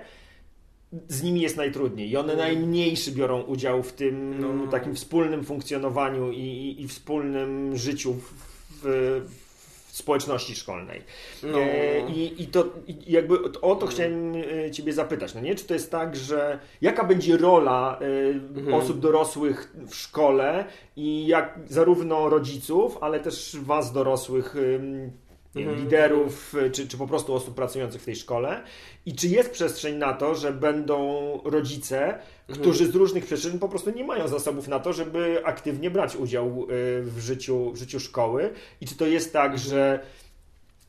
z nimi jest najtrudniej i one najmniejszy biorą udział w tym no. no. takim wspólnym funkcjonowaniu i, i, i wspólnym życiu w, w, w społeczności szkolnej. No. E, I, I to i jakby o to chciałem e, Ciebie zapytać, no nie? Czy to jest tak, że jaka będzie rola e, mhm. osób dorosłych w szkole i jak zarówno rodziców, ale też Was dorosłych wiem, mhm. liderów, czy, czy po prostu osób pracujących w tej szkole. I czy jest przestrzeń na to, że będą rodzice, mhm. którzy z różnych przyczyn po prostu nie mają zasobów na to, żeby aktywnie brać udział y, w życiu, w życiu szkoły? I czy to jest tak, mhm. że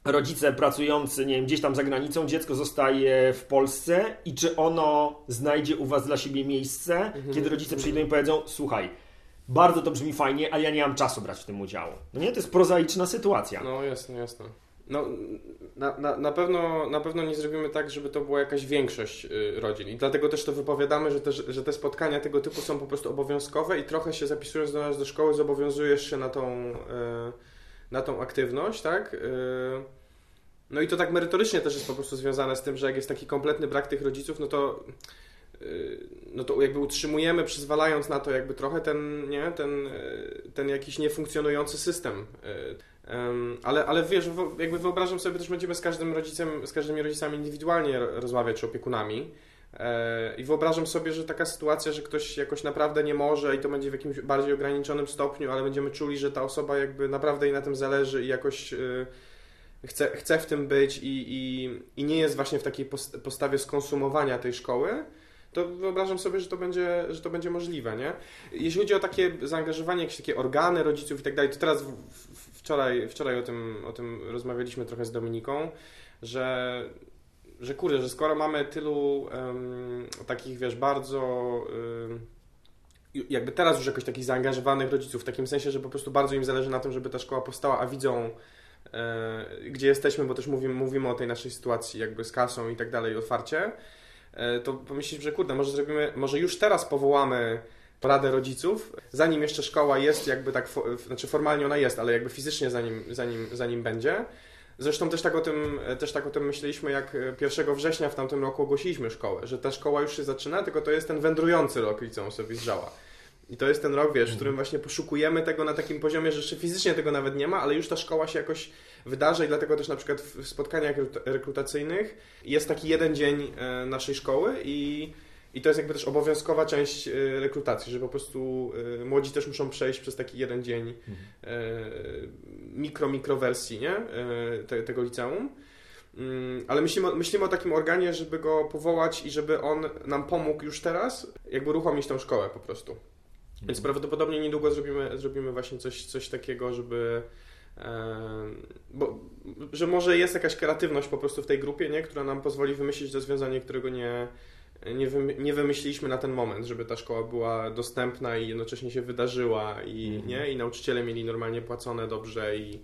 rodzice pracujący, nie wiem, gdzieś tam za granicą, dziecko zostaje w Polsce i czy ono znajdzie u Was dla siebie miejsce, kiedy rodzice przyjdą i powiedzą, słuchaj, bardzo to brzmi fajnie, ale ja nie mam czasu brać w tym udziału. No nie, to jest prozaiczna sytuacja. No jasne, jasne. No, na, na, na, pewno, na pewno nie zrobimy tak, żeby to była jakaś większość y, rodzin. I dlatego też to wypowiadamy, że te, że te spotkania tego typu są po prostu obowiązkowe i trochę się zapisując do nas do szkoły, zobowiązujesz się na tą, y, na tą aktywność, tak? Y, no i to tak merytorycznie też jest po prostu związane z tym, że jak jest taki kompletny brak tych rodziców, no to no to jakby utrzymujemy, przyzwalając na to jakby trochę ten, nie, ten, ten jakiś niefunkcjonujący system. Ale, ale wiesz, jakby wyobrażam sobie też będziemy z każdym rodzicem, z każdymi rodzicami indywidualnie rozmawiać, czy opiekunami. E, I wyobrażam sobie, że taka sytuacja, że ktoś jakoś naprawdę nie może i to będzie w jakimś bardziej ograniczonym stopniu, ale będziemy czuli, że ta osoba jakby naprawdę jej na tym zależy i jakoś chce, chce w tym być i, i, i nie jest właśnie w takiej postawie skonsumowania tej szkoły, to wyobrażam sobie, że to będzie, że to będzie możliwe, nie? Jeśli chodzi o takie zaangażowanie, jakieś takie organy rodziców i tak dalej, to teraz w, w, wczoraj, wczoraj o, tym, o tym rozmawialiśmy trochę z Dominiką, że że kurde, że skoro mamy tylu um, takich, wiesz, bardzo um, jakby teraz już jakoś takich zaangażowanych rodziców, w takim sensie, że po prostu bardzo im zależy na tym, żeby ta szkoła powstała, a widzą e, gdzie jesteśmy, bo też mówimy, mówimy o tej naszej sytuacji jakby z kasą i tak dalej otwarcie, to pomyśleć, że kurde, może zrobimy, może już teraz powołamy radę rodziców, zanim jeszcze szkoła jest jakby tak, znaczy formalnie ona jest, ale jakby fizycznie zanim, zanim, zanim będzie. Zresztą też tak, o tym, też tak o tym myśleliśmy, jak 1 września w tamtym roku ogłosiliśmy szkołę, że ta szkoła już się zaczyna, tylko to jest ten wędrujący rok liceum sobie zżała. I to jest ten rok, wiesz, w którym właśnie poszukujemy tego na takim poziomie, że jeszcze fizycznie tego nawet nie ma, ale już ta szkoła się jakoś wydarza i dlatego też na przykład w spotkaniach rekrutacyjnych jest taki jeden dzień e, naszej szkoły i i to jest jakby też obowiązkowa część e, rekrutacji, że po prostu e, młodzi też muszą przejść przez taki jeden dzień mhm. mikro, mikro wersji nie? Te, tego liceum. Mm, ale myślimy, myślimy o takim organie, żeby go powołać i żeby on nam pomógł już teraz, jakby uruchomić tą szkołę po prostu. Więc prawdopodobnie niedługo zrobimy, zrobimy właśnie coś, coś takiego, żeby. bo, że może jest jakaś kreatywność po prostu w tej grupie, nie? która nam pozwoli wymyślić rozwiązanie, którego nie, nie, nie wymyśliliśmy na ten moment, żeby ta szkoła była dostępna i jednocześnie się wydarzyła i, mhm. nie? I nauczyciele mieli normalnie płacone dobrze i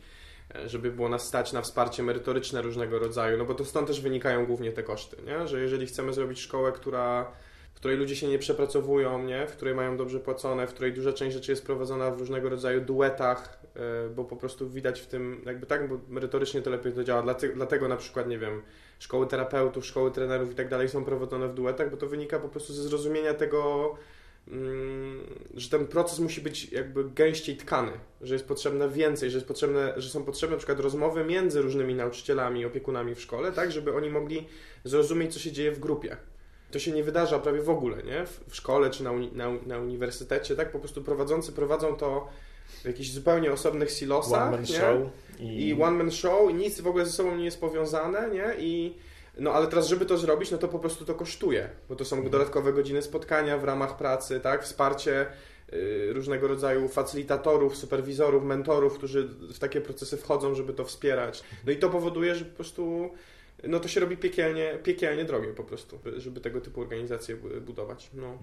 e, żeby było nas stać na wsparcie merytoryczne różnego rodzaju, no bo to stąd też wynikają głównie te koszty, nie? że jeżeli chcemy zrobić szkołę, która której ludzie się nie przepracowują, nie? w której mają dobrze płacone, w której duża część rzeczy jest prowadzona w różnego rodzaju duetach, e, bo po prostu widać w tym, jakby tak, bo merytorycznie to lepiej to działa. Dlatego, na przykład, nie wiem, szkoły terapeutów, szkoły trenerów i tak dalej są prowadzone w duetach, bo to wynika po prostu ze zrozumienia tego, mm, że ten proces musi być jakby gęściej tkany, że jest potrzebne więcej, że, jest potrzebne, że są potrzebne na przykład rozmowy między różnymi nauczycielami, opiekunami w szkole, tak, żeby oni mogli zrozumieć, co się dzieje w grupie. To się nie wydarza prawie w ogóle, nie? W, szkole czy na, uni na, na, uniwersytecie, tak? Po prostu prowadzący prowadzą to w jakichś zupełnie osobnych silosach, one man nie? Show i... I one man show i nic w ogóle ze sobą nie jest powiązane, nie? I no ale teraz, żeby to zrobić, no to po prostu to kosztuje, bo to są mhm. dodatkowe godziny spotkania w ramach pracy, tak? Wsparcie y, różnego rodzaju facylitatorów, superwizorów, mentorów, którzy w takie procesy wchodzą, żeby to wspierać. No i to powoduje, że po prostu no to się robi piekielnie, piekielnie drogie po prostu, żeby tego typu organizacje budować. No.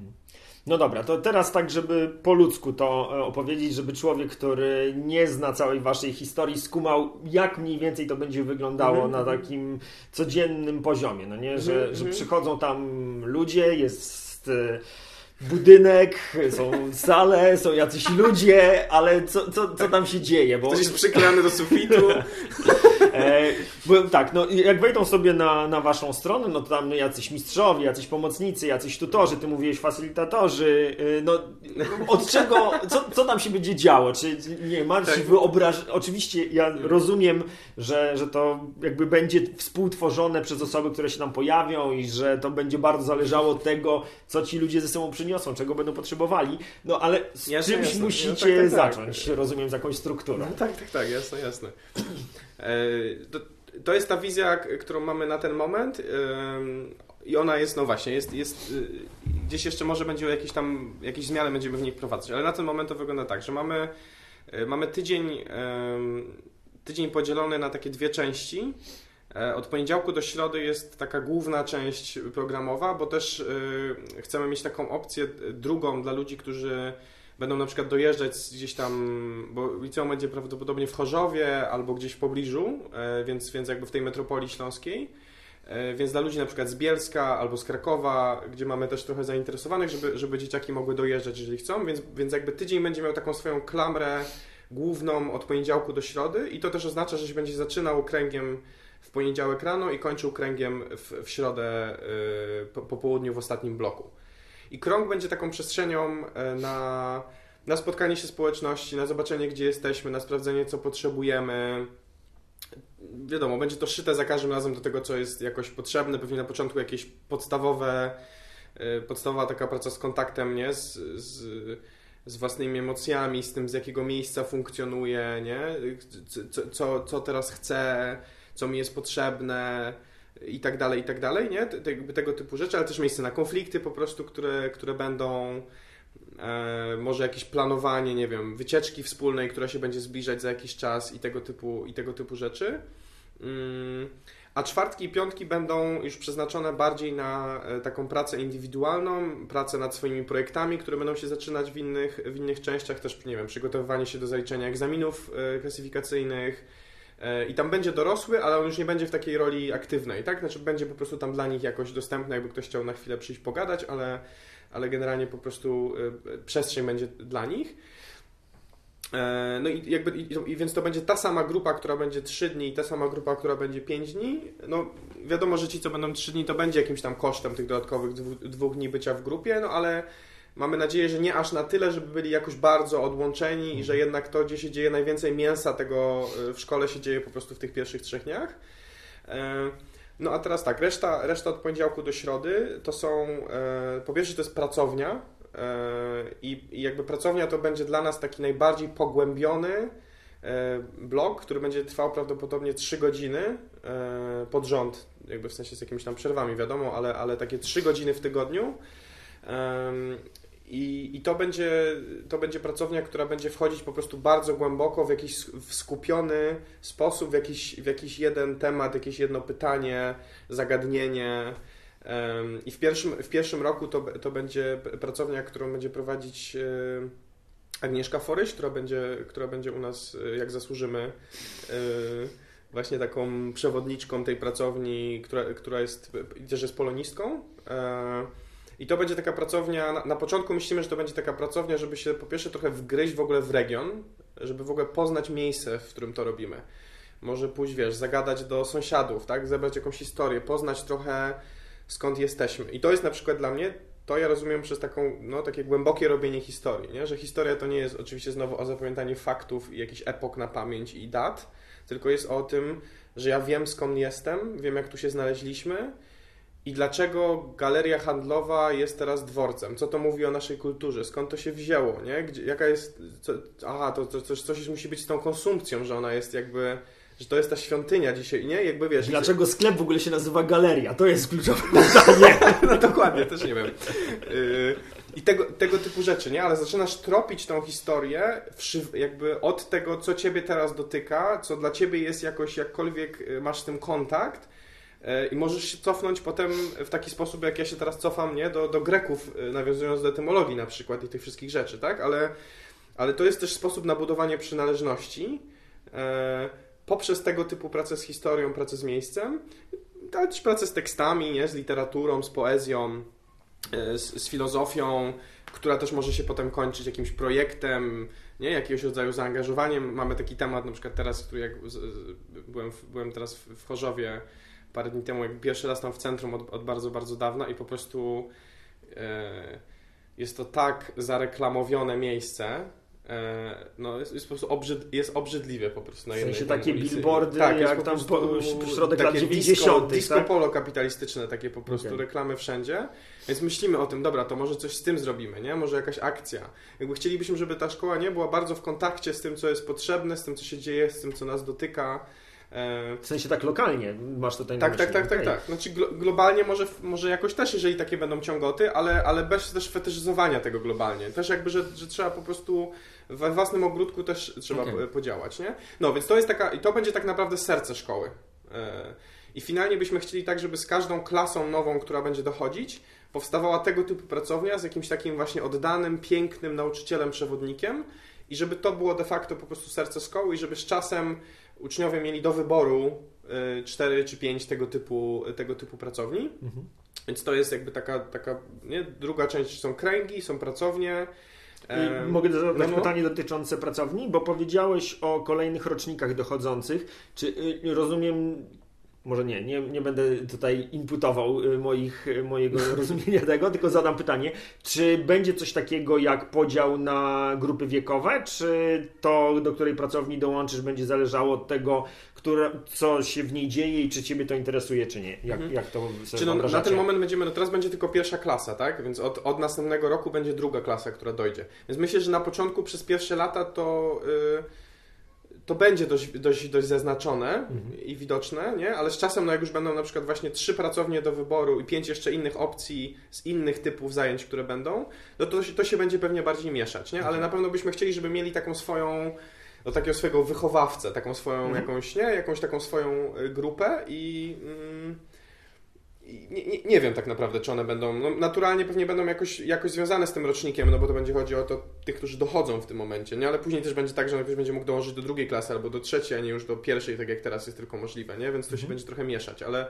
no dobra, to teraz tak, żeby po ludzku to e, opowiedzieć, żeby człowiek, który nie zna całej waszej historii, skumał, jak mniej więcej to będzie wyglądało mm -hmm. na takim codziennym poziomie, no nie? Że, mm -hmm. że mhm. przychodzą tam ludzie, jest e, budynek, są sale, są jacyś ludzie, ale co, co, co tam się dzieje? Bo... Ktoś jest przyklejony do sufitu. E, tak, no jak wejdą sobie na, na waszą stronę, no to tam jacyś mistrzowie, jacyś pomocnicy, jacyś tutorzy, ty mówiłeś facylitatorzy, y, no od czego, co, co tam się będzie działo? Czy nie, masz tak. wyobraż... Oczywiście ja rozumiem, że, że to jakby będzie współtworzone przez osoby, które się tam pojawią i że to będzie bardzo zależało od tego, co ci ludzie ze sobą przyniosą, czego będą potrzebowali, no ale z jasne, czymś jasne. musicie no, tak, tak, tak. zacząć, rozumiem, z jakąś strukturą. No, tak, tak, tak, jasne, jasne. E, to, jest ta wizja, którą mamy na ten moment i ona jest, no właśnie, jest, jest y, gdzieś jeszcze może będzie jakieś tam, jakieś zmiany będziemy w niej wprowadzać, ale na ten moment to wygląda tak, że mamy, e, mamy tydzień, tydzień podzielony na takie dwie części. E, od poniedziałku do środy jest taka główna część programowa, bo też chcemy mieć taką opcję drugą dla ludzi, którzy będą na przykład dojeżdżać gdzieś tam, bo liceum będzie prawdopodobnie w Chorzowie albo gdzieś w pobliżu, e, więc, więc jakby w tej metropolii śląskiej. E, więc dla ludzi na przykład z Bielska albo z Krakowa, gdzie mamy też trochę zainteresowanych, żeby, żeby dzieciaki mogły dojeżdżać, jeżeli chcą, więc, więc jakby tydzień będzie miał taką swoją klamrę główną od poniedziałku do środy i to też oznacza, że się będzie zaczynał kręgiem w poniedziałek rano i kończył kręgiem w, w środę yy, po, po południu w ostatnim bloku. I krąg będzie taką przestrzenią e, na, na spotkanie się społeczności, na zobaczenie, gdzie jesteśmy, na sprawdzenie, co potrzebujemy. Wiadomo, będzie to szyte za każdym razem do tego, co jest jakoś potrzebne. Pewnie na początku jakieś podstawowe, e, podstawowa taka praca z kontaktem, nie? Z, z, z własnymi emocjami, z tym, z jakiego miejsca funkcjonuje, nie? Co, co, co teraz chcę, co mi jest potrzebne i tak dalej, i tak dalej, nie? Te, tego typu rzeczy, ale też miejsce na konflikty po prostu, które, które będą e, może jakieś planowanie, nie wiem, wycieczki wspólnej, która się będzie zbliżać za jakiś czas i tego typu, i tego typu rzeczy. Mm, a czwartki i piątki będą już przeznaczone bardziej na e, taką pracę indywidualną, pracę nad swoimi projektami, które będą się zaczynać w innych, w innych częściach, też, nie wiem, przygotowywanie się do zaliczenia egzaminów e, klasyfikacyjnych, I tam będzie dorosły, ale on już nie będzie w takiej roli aktywnej, tak? Znaczy będzie po prostu tam dla nich jakoś dostępny, jakby ktoś chciał na chwilę przyjść pogadać, ale, ale generalnie po prostu przestrzeń będzie dla nich. E, no i jakby, i, więc to będzie ta sama grupa, która będzie 3 dni i ta sama grupa, która będzie 5 dni. No wiadomo, że ci, co będą 3 dni, to będzie jakimś tam kosztem tych dodatkowych dwóch, dwóch dni bycia w grupie, no ale mamy nadzieję, że nie aż na tyle, żeby byli jakoś bardzo odłączeni i że jednak to, gdzie się dzieje najwięcej mięsa tego e, w szkole się dzieje po prostu w tych pierwszych trzech dniach. E, no a teraz tak, reszta, reszta od poniedziałku do środy to są, po pierwsze to jest pracownia, i, I, jakby pracownia to będzie dla nas taki najbardziej pogłębiony e, blog, który będzie trwał prawdopodobnie 3 godziny e, pod rząd, jakby w sensie z jakimiś tam przerwami, wiadomo, ale, ale takie 3 godziny w tygodniu. I, I, to, będzie, to będzie pracownia, która będzie wchodzić po prostu bardzo głęboko w jakiś w skupiony sposób, w jakiś, w jakiś jeden temat, jakieś jedno pytanie, zagadnienie. I w pierwszym, w pierwszym roku to, to będzie pracownia, którą będzie prowadzić e, Agnieszka Foryś, która będzie, która będzie u nas, e, jak zasłużymy, e, właśnie taką przewodniczką tej pracowni, która, która jest, też jest polonistką. I to będzie taka pracownia, na, na, początku myślimy, że to będzie taka pracownia, żeby się po pierwsze trochę wgryźć w ogóle w region, żeby w ogóle poznać miejsce, w którym to robimy. Może pójść, wiesz, zagadać do sąsiadów, tak, zebrać jakąś historię, poznać trochę skąd jesteśmy. I to jest na przykład dla mnie, to ja rozumiem przez taką, no, takie głębokie robienie historii, nie? że historia to nie jest oczywiście znowu o zapamiętaniu faktów i jakichś epok na pamięć i dat, tylko jest o tym, że ja wiem skąd jestem, wiem jak tu się znaleźliśmy i dlaczego galeria handlowa jest teraz dworcem, co to mówi o naszej kulturze, skąd to się wzięło, nie? Gdzie, jaka jest, co, aha, to, to, to coś musi być z tą konsumpcją, że ona jest jakby że to jest ta świątynia dzisiaj, nie? Jakby wiesz... Dlaczego sklep w ogóle się nazywa galeria? To jest kluczowe pytanie. no dokładnie, też nie wiem. Y, I tego, tego typu rzeczy, nie? Ale zaczynasz tropić tą historię jakby od tego, co ciebie teraz dotyka, co dla ciebie jest jakoś, jakkolwiek y, masz z tym kontakt i możesz się cofnąć potem w taki sposób, jak ja się teraz cofam, nie? Do, do Greków, nawiązując do etymologii na przykład i tych wszystkich rzeczy, tak? Ale, ale to jest też sposób na budowanie przynależności, poprzez tego typu pracę z historią, pracę z miejscem, ale też pracę z tekstami, nie? z literaturą, z poezją, e, z, z, filozofią, która też może się potem kończyć jakimś projektem, nie? jakiegoś rodzaju zaangażowaniem. Mamy taki temat, na przykład teraz, który jak z, byłem, w, byłem teraz w, w Chorzowie parę dni temu, jak pierwszy raz tam w centrum od, od bardzo, bardzo dawna i po prostu e, jest to tak zareklamowione miejsce, E, no, jest, jest po prostu obrzyd, jest obrzydliwe po prostu na jednej W sensie takie ulicy. billboardy, tak, jak tam po, środek lat 90. Disco, disco tak? polo kapitalistyczne, takie po prostu okay. reklamy wszędzie. Więc myślimy o tym, dobra, to może coś z tym zrobimy, nie? Może jakaś akcja. Jakby chcielibyśmy, żeby ta szkoła nie była bardzo w kontakcie z tym, co jest potrzebne, z tym, co się dzieje, z tym, co nas dotyka. E, w sensie tak lokalnie masz tutaj tak, tak, tak, tak, tak. Znaczy globalnie może, może jakoś też, jeżeli takie będą ciągoty, ale, ale bez też fetyszyzowania tego globalnie. Też jakby, że, że trzeba po prostu we własnym ogródku też trzeba okay. podziałać, nie? No, więc to jest taka, i to będzie tak naprawdę serce szkoły. E, I finalnie byśmy chcieli tak, żeby z każdą klasą nową, która będzie dochodzić, powstawała tego typu pracownia z jakimś takim właśnie oddanym, pięknym nauczycielem, przewodnikiem i żeby to było de facto po prostu serce szkoły i żeby z czasem uczniowie mieli do wyboru 4 e, czy 5 tego typu, tego typu pracowni. Mhm. Więc to jest jakby taka, taka nie? druga część są kręgi, są pracownie, i mogę zadać no, no. pytanie dotyczące pracowni, bo powiedziałeś o kolejnych rocznikach dochodzących. Czy y, rozumiem, może nie, nie, nie będę tutaj inputował y, moich, y, mojego rozumienia tego, tylko zadam pytanie, czy będzie coś takiego jak podział na grupy wiekowe, czy to, do której pracowni dołączysz, będzie zależało od tego, które, co się w niej dzieje i czy Ciebie to interesuje, czy nie? Jak, mhm. jak to sobie no, Na ten moment będziemy, no teraz będzie tylko pierwsza klasa, tak? Więc od, od następnego roku będzie druga klasa, która dojdzie. Więc myślę, że na początku przez pierwsze lata to... Yy, to będzie dość, dość, dość zaznaczone mhm. i widoczne, nie? ale z czasem, no jak już będą na przykład właśnie trzy pracownie do wyboru i pięć jeszcze innych opcji z innych typów zajęć, które będą, no to, to się będzie pewnie bardziej mieszać, nie? ale mhm. na pewno byśmy chcieli, żeby mieli taką swoją do takiego swojego wychowawcę, taką swoją mhm. jakąś, nie, jakąś taką swoją y, grupę i, mm, i nie, nie, nie, wiem tak naprawdę, czy one będą, no, naturalnie pewnie będą jakoś, jakoś związane z tym rocznikiem, no bo to będzie chodzi o to tych, którzy dochodzą w tym momencie, nie, ale później też będzie tak, że ktoś będzie mógł dołożyć do drugiej klasy albo do trzeciej, a nie już do pierwszej, tak jak teraz jest tylko możliwe, nie, więc to mhm. się będzie trochę mieszać, ale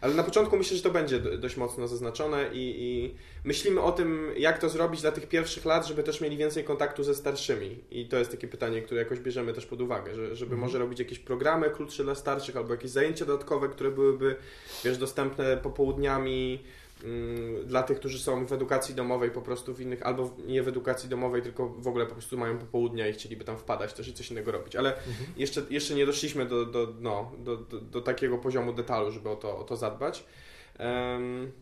Ale na początku myślę, że to będzie dość mocno zaznaczone i, i, myślimy o tym, jak to zrobić dla tych pierwszych lat, żeby też mieli więcej kontaktu ze starszymi. I to jest takie pytanie, które jakoś bierzemy też pod uwagę, że, żeby mhm. może robić jakieś programy krótsze dla starszych albo jakieś zajęcia dodatkowe, które byłyby, wiesz, dostępne popołudniami dla tych, którzy są w edukacji domowej po prostu w innych, albo nie w edukacji domowej, tylko w ogóle po prostu mają popołudnia i chcieliby tam wpadać też i coś innego robić. Ale mhm. jeszcze, jeszcze nie doszliśmy do, do, no, do, do, do, takiego poziomu detalu, żeby o to, o to zadbać. Um,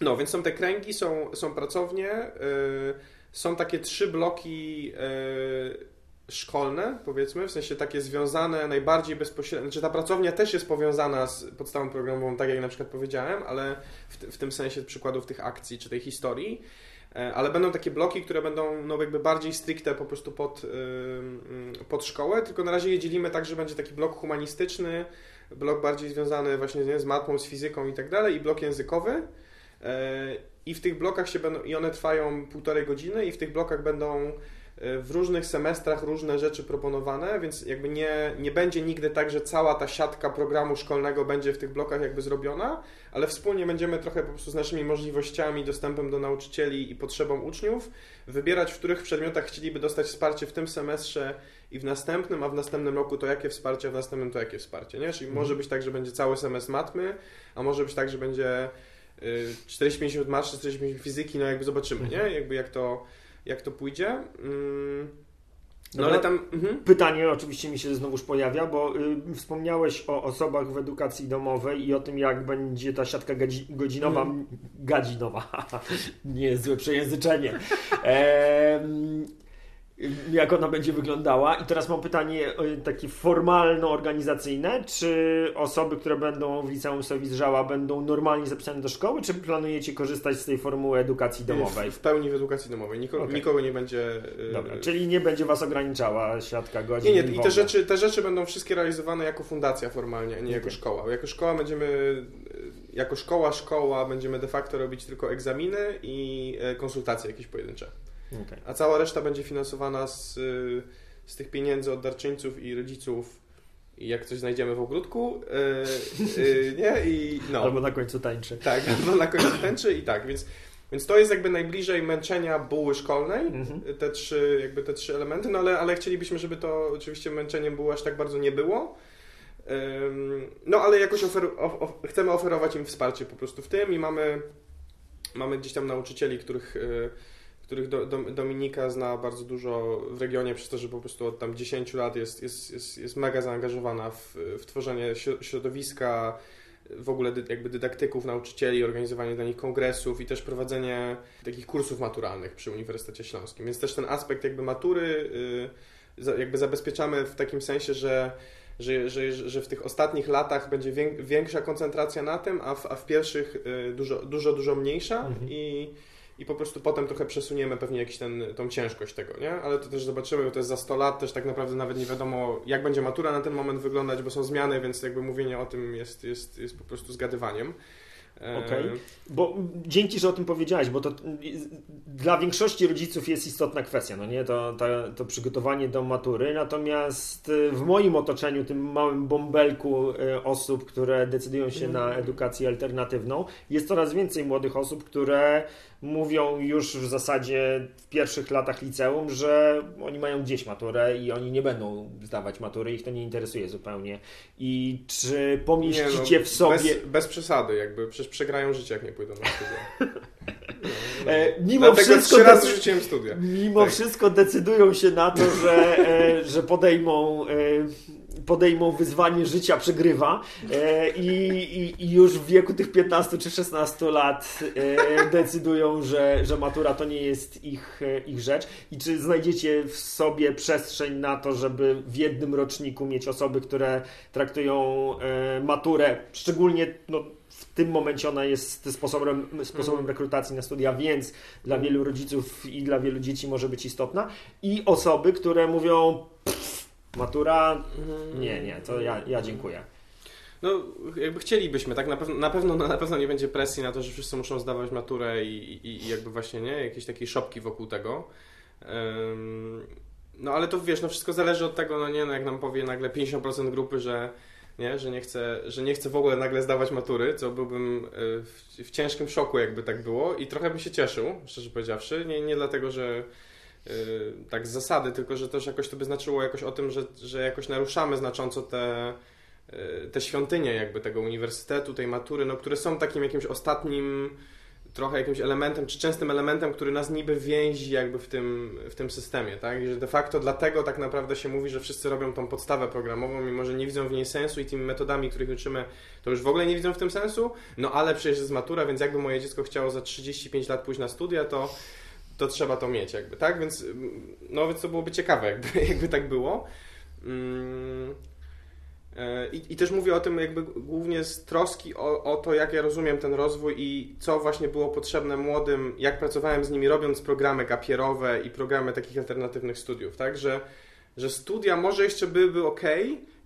no, więc są te kręgi, są, są pracownie, yy, są takie trzy bloki yy, szkolne, powiedzmy, w sensie takie związane najbardziej bezpośrednio, znaczy ta pracownia też jest powiązana z podstawą programową, tak jak na przykład powiedziałem, ale w, w tym sensie przykładów tych akcji czy tej historii, e, ale będą takie bloki, które będą no, jakby bardziej stricte po prostu pod, pod szkołę, tylko na razie je dzielimy tak, że będzie taki blok humanistyczny, blok bardziej związany właśnie nie, z matmą, z fizyką i tak dalej i blok językowy. E, i w tych blokach się będą, i one trwają półtorej godziny i w tych blokach będą w różnych semestrach różne rzeczy proponowane, więc jakby nie, nie będzie nigdy tak, że cała ta siatka programu szkolnego będzie w tych blokach jakby zrobiona, ale wspólnie będziemy trochę po prostu z naszymi możliwościami, dostępem do nauczycieli i potrzebą uczniów wybierać, w których przedmiotach chcieliby dostać wsparcie w tym semestrze i w następnym, a w następnym roku to jakie wsparcie, a w następnym to jakie wsparcie, nie? Czyli mhm. może być tak, że będzie cały semestr matmy, a może być tak, że będzie 45 y, minut matmy, 45 minut fizyki, no jakby zobaczymy, mhm. nie? Jakby jak to jak to pójdzie. Mm. No ale tam. Mhm. Pytanie oczywiście mi się znowuż pojawia, bo y, wspomniałeś o osobach w edukacji domowej i o tym, jak będzie ta siatka gadzi, godzinowa, mhm. gadzinowa, nie jest złe przejęzyczenie. E, jak ona będzie wyglądała. I teraz mam pytanie e, takie formalno-organizacyjne. Czy osoby, które będą w liceum Sowizżała będą normalnie zapisane do szkoły, czy planujecie korzystać z tej formuły edukacji domowej? W, w pełni w edukacji domowej. Niko, okay. Nikogo nie będzie... E, Dobra, czyli nie będzie Was ograniczała siatka godzin? Nie, nie. I te rzeczy, te rzeczy będą wszystkie realizowane jako fundacja formalnie, a nie okay. jako szkoła. Jako szkoła będziemy... E, jako szkoła, szkoła będziemy de facto robić tylko egzaminy i konsultacje jakieś pojedyncze. Okay. A cała reszta będzie finansowana z, y, z tych pieniędzy od darczyńców i rodziców. I jak coś znajdziemy w ogródku, yy, yy, nie? I, no. Albo na końcu tańczy. Tak, albo na końcu tańczy i tak, więc, więc to jest jakby najbliżej męczenia buły szkolnej, mhm. te, trzy, jakby te trzy elementy, no ale, ale chcielibyśmy, żeby to oczywiście męczeniem buły aż tak bardzo nie było. No ale jakoś ofer of chcemy oferować im wsparcie po prostu w tym i mamy, mamy gdzieś tam nauczycieli, których y, których do, do, Dominika zna bardzo dużo w regionie, przez to, że po prostu od tam 10 lat jest, jest, jest, jest mega zaangażowana w, w tworzenie środowiska, w ogóle dy, jakby dydaktyków, nauczycieli, organizowanie dla nich kongresów i też prowadzenie takich kursów maturalnych przy Uniwersytecie Śląskim. Więc też ten aspekt jakby matury y, jakby zabezpieczamy w takim sensie, że że, że, że w tych ostatnich latach będzie większa koncentracja na tym, a w, a w pierwszych y, dużo, dużo, dużo mniejsza mhm. i i po prostu potem trochę przesuniemy pewnie jakiś ten, tą ciężkość tego, nie? Ale to też zobaczymy, bo to jest za 100 lat, też tak naprawdę nawet nie wiadomo, jak będzie matura na ten moment wyglądać, bo są zmiany, więc jakby mówienie o tym jest, jest, jest po prostu zgadywaniem. Okej, okay. bo dzięki, że o tym powiedziałeś, bo to dla większości rodziców jest istotna kwestia, no nie, to, to, to przygotowanie do matury, natomiast w moim otoczeniu, tym małym bąbelku e, osób, które decydują się na mhm. edukację alternatywną, jest coraz więcej młodych osób, które mówią już w zasadzie w pierwszych latach liceum, że oni mają gdzieś maturę i oni nie będą zdawać matury, ich to nie interesuje zupełnie. I czy pomieścicie no, w sobie... Bez, bez, przesady, jakby przecież przegrają życie, jak nie pójdą na studia. No, no. E, mimo wszystko, trzy razy rzuciłem studia. Mimo tak. wszystko decydują się na to, że, e, że podejmą e, podejmą wyzwanie życia przegrywa e, i, i, i, już w wieku tych 15 czy 16 lat e, decydują, że, że matura to nie jest ich, e, ich rzecz. I czy znajdziecie w sobie przestrzeń na to, żeby w jednym roczniku mieć osoby, które traktują maturę, szczególnie no, w tym momencie ona jest sposobem, sposobem mhm. rekrutacji na studia, więc dla wielu rodziców i dla wielu dzieci może być istotna. I osoby, które mówią, Matura? Nie, nie, to ja, ja dziękuję. No, jakby chcielibyśmy, tak? Na pewno, na pewno, na pewno nie będzie presji na to, że wszyscy muszą zdawać maturę i, i, i jakby właśnie, nie? Jakieś takie szopki wokół tego. Um, no ale to wiesz, no wszystko zależy od tego, no nie, no jak nam powie nagle 50% grupy, że nie? Że, nie chcę, że nie chcę w ogóle nagle zdawać matury, co byłbym y, w, w ciężkim szoku, jakby tak było i trochę bym się cieszył, szczerze powiedziawszy. Nie, nie dlatego, że tak z zasady, tylko że też jakoś to by znaczyło jakoś o tym, że, że jakoś naruszamy znacząco te, y, te świątynie jakby tego uniwersytetu, tej matury, no, które są takim jakimś ostatnim trochę jakimś elementem, czy częstym elementem, który nas niby więzi jakby w tym, w tym systemie, tak? I że de facto dlatego tak naprawdę się mówi, że wszyscy robią tą podstawę programową, mimo że nie widzą w niej sensu i tymi metodami, których uczymy, to już w ogóle nie widzą w tym sensu, no ale przecież jest matura, więc jakby moje dziecko chciało za 35 lat pójść na studia, to, to trzeba to mieć jakby, tak? Więc, no więc to byłoby ciekawe, jakby, jakby tak było. Mm. E, I, I, też mówię o tym jakby głównie z troski o, o, to, jak ja rozumiem ten rozwój i co właśnie było potrzebne młodym, jak pracowałem z nimi robiąc programy gapierowe i programy takich alternatywnych studiów, tak, że, że studia może jeszcze byłyby ok,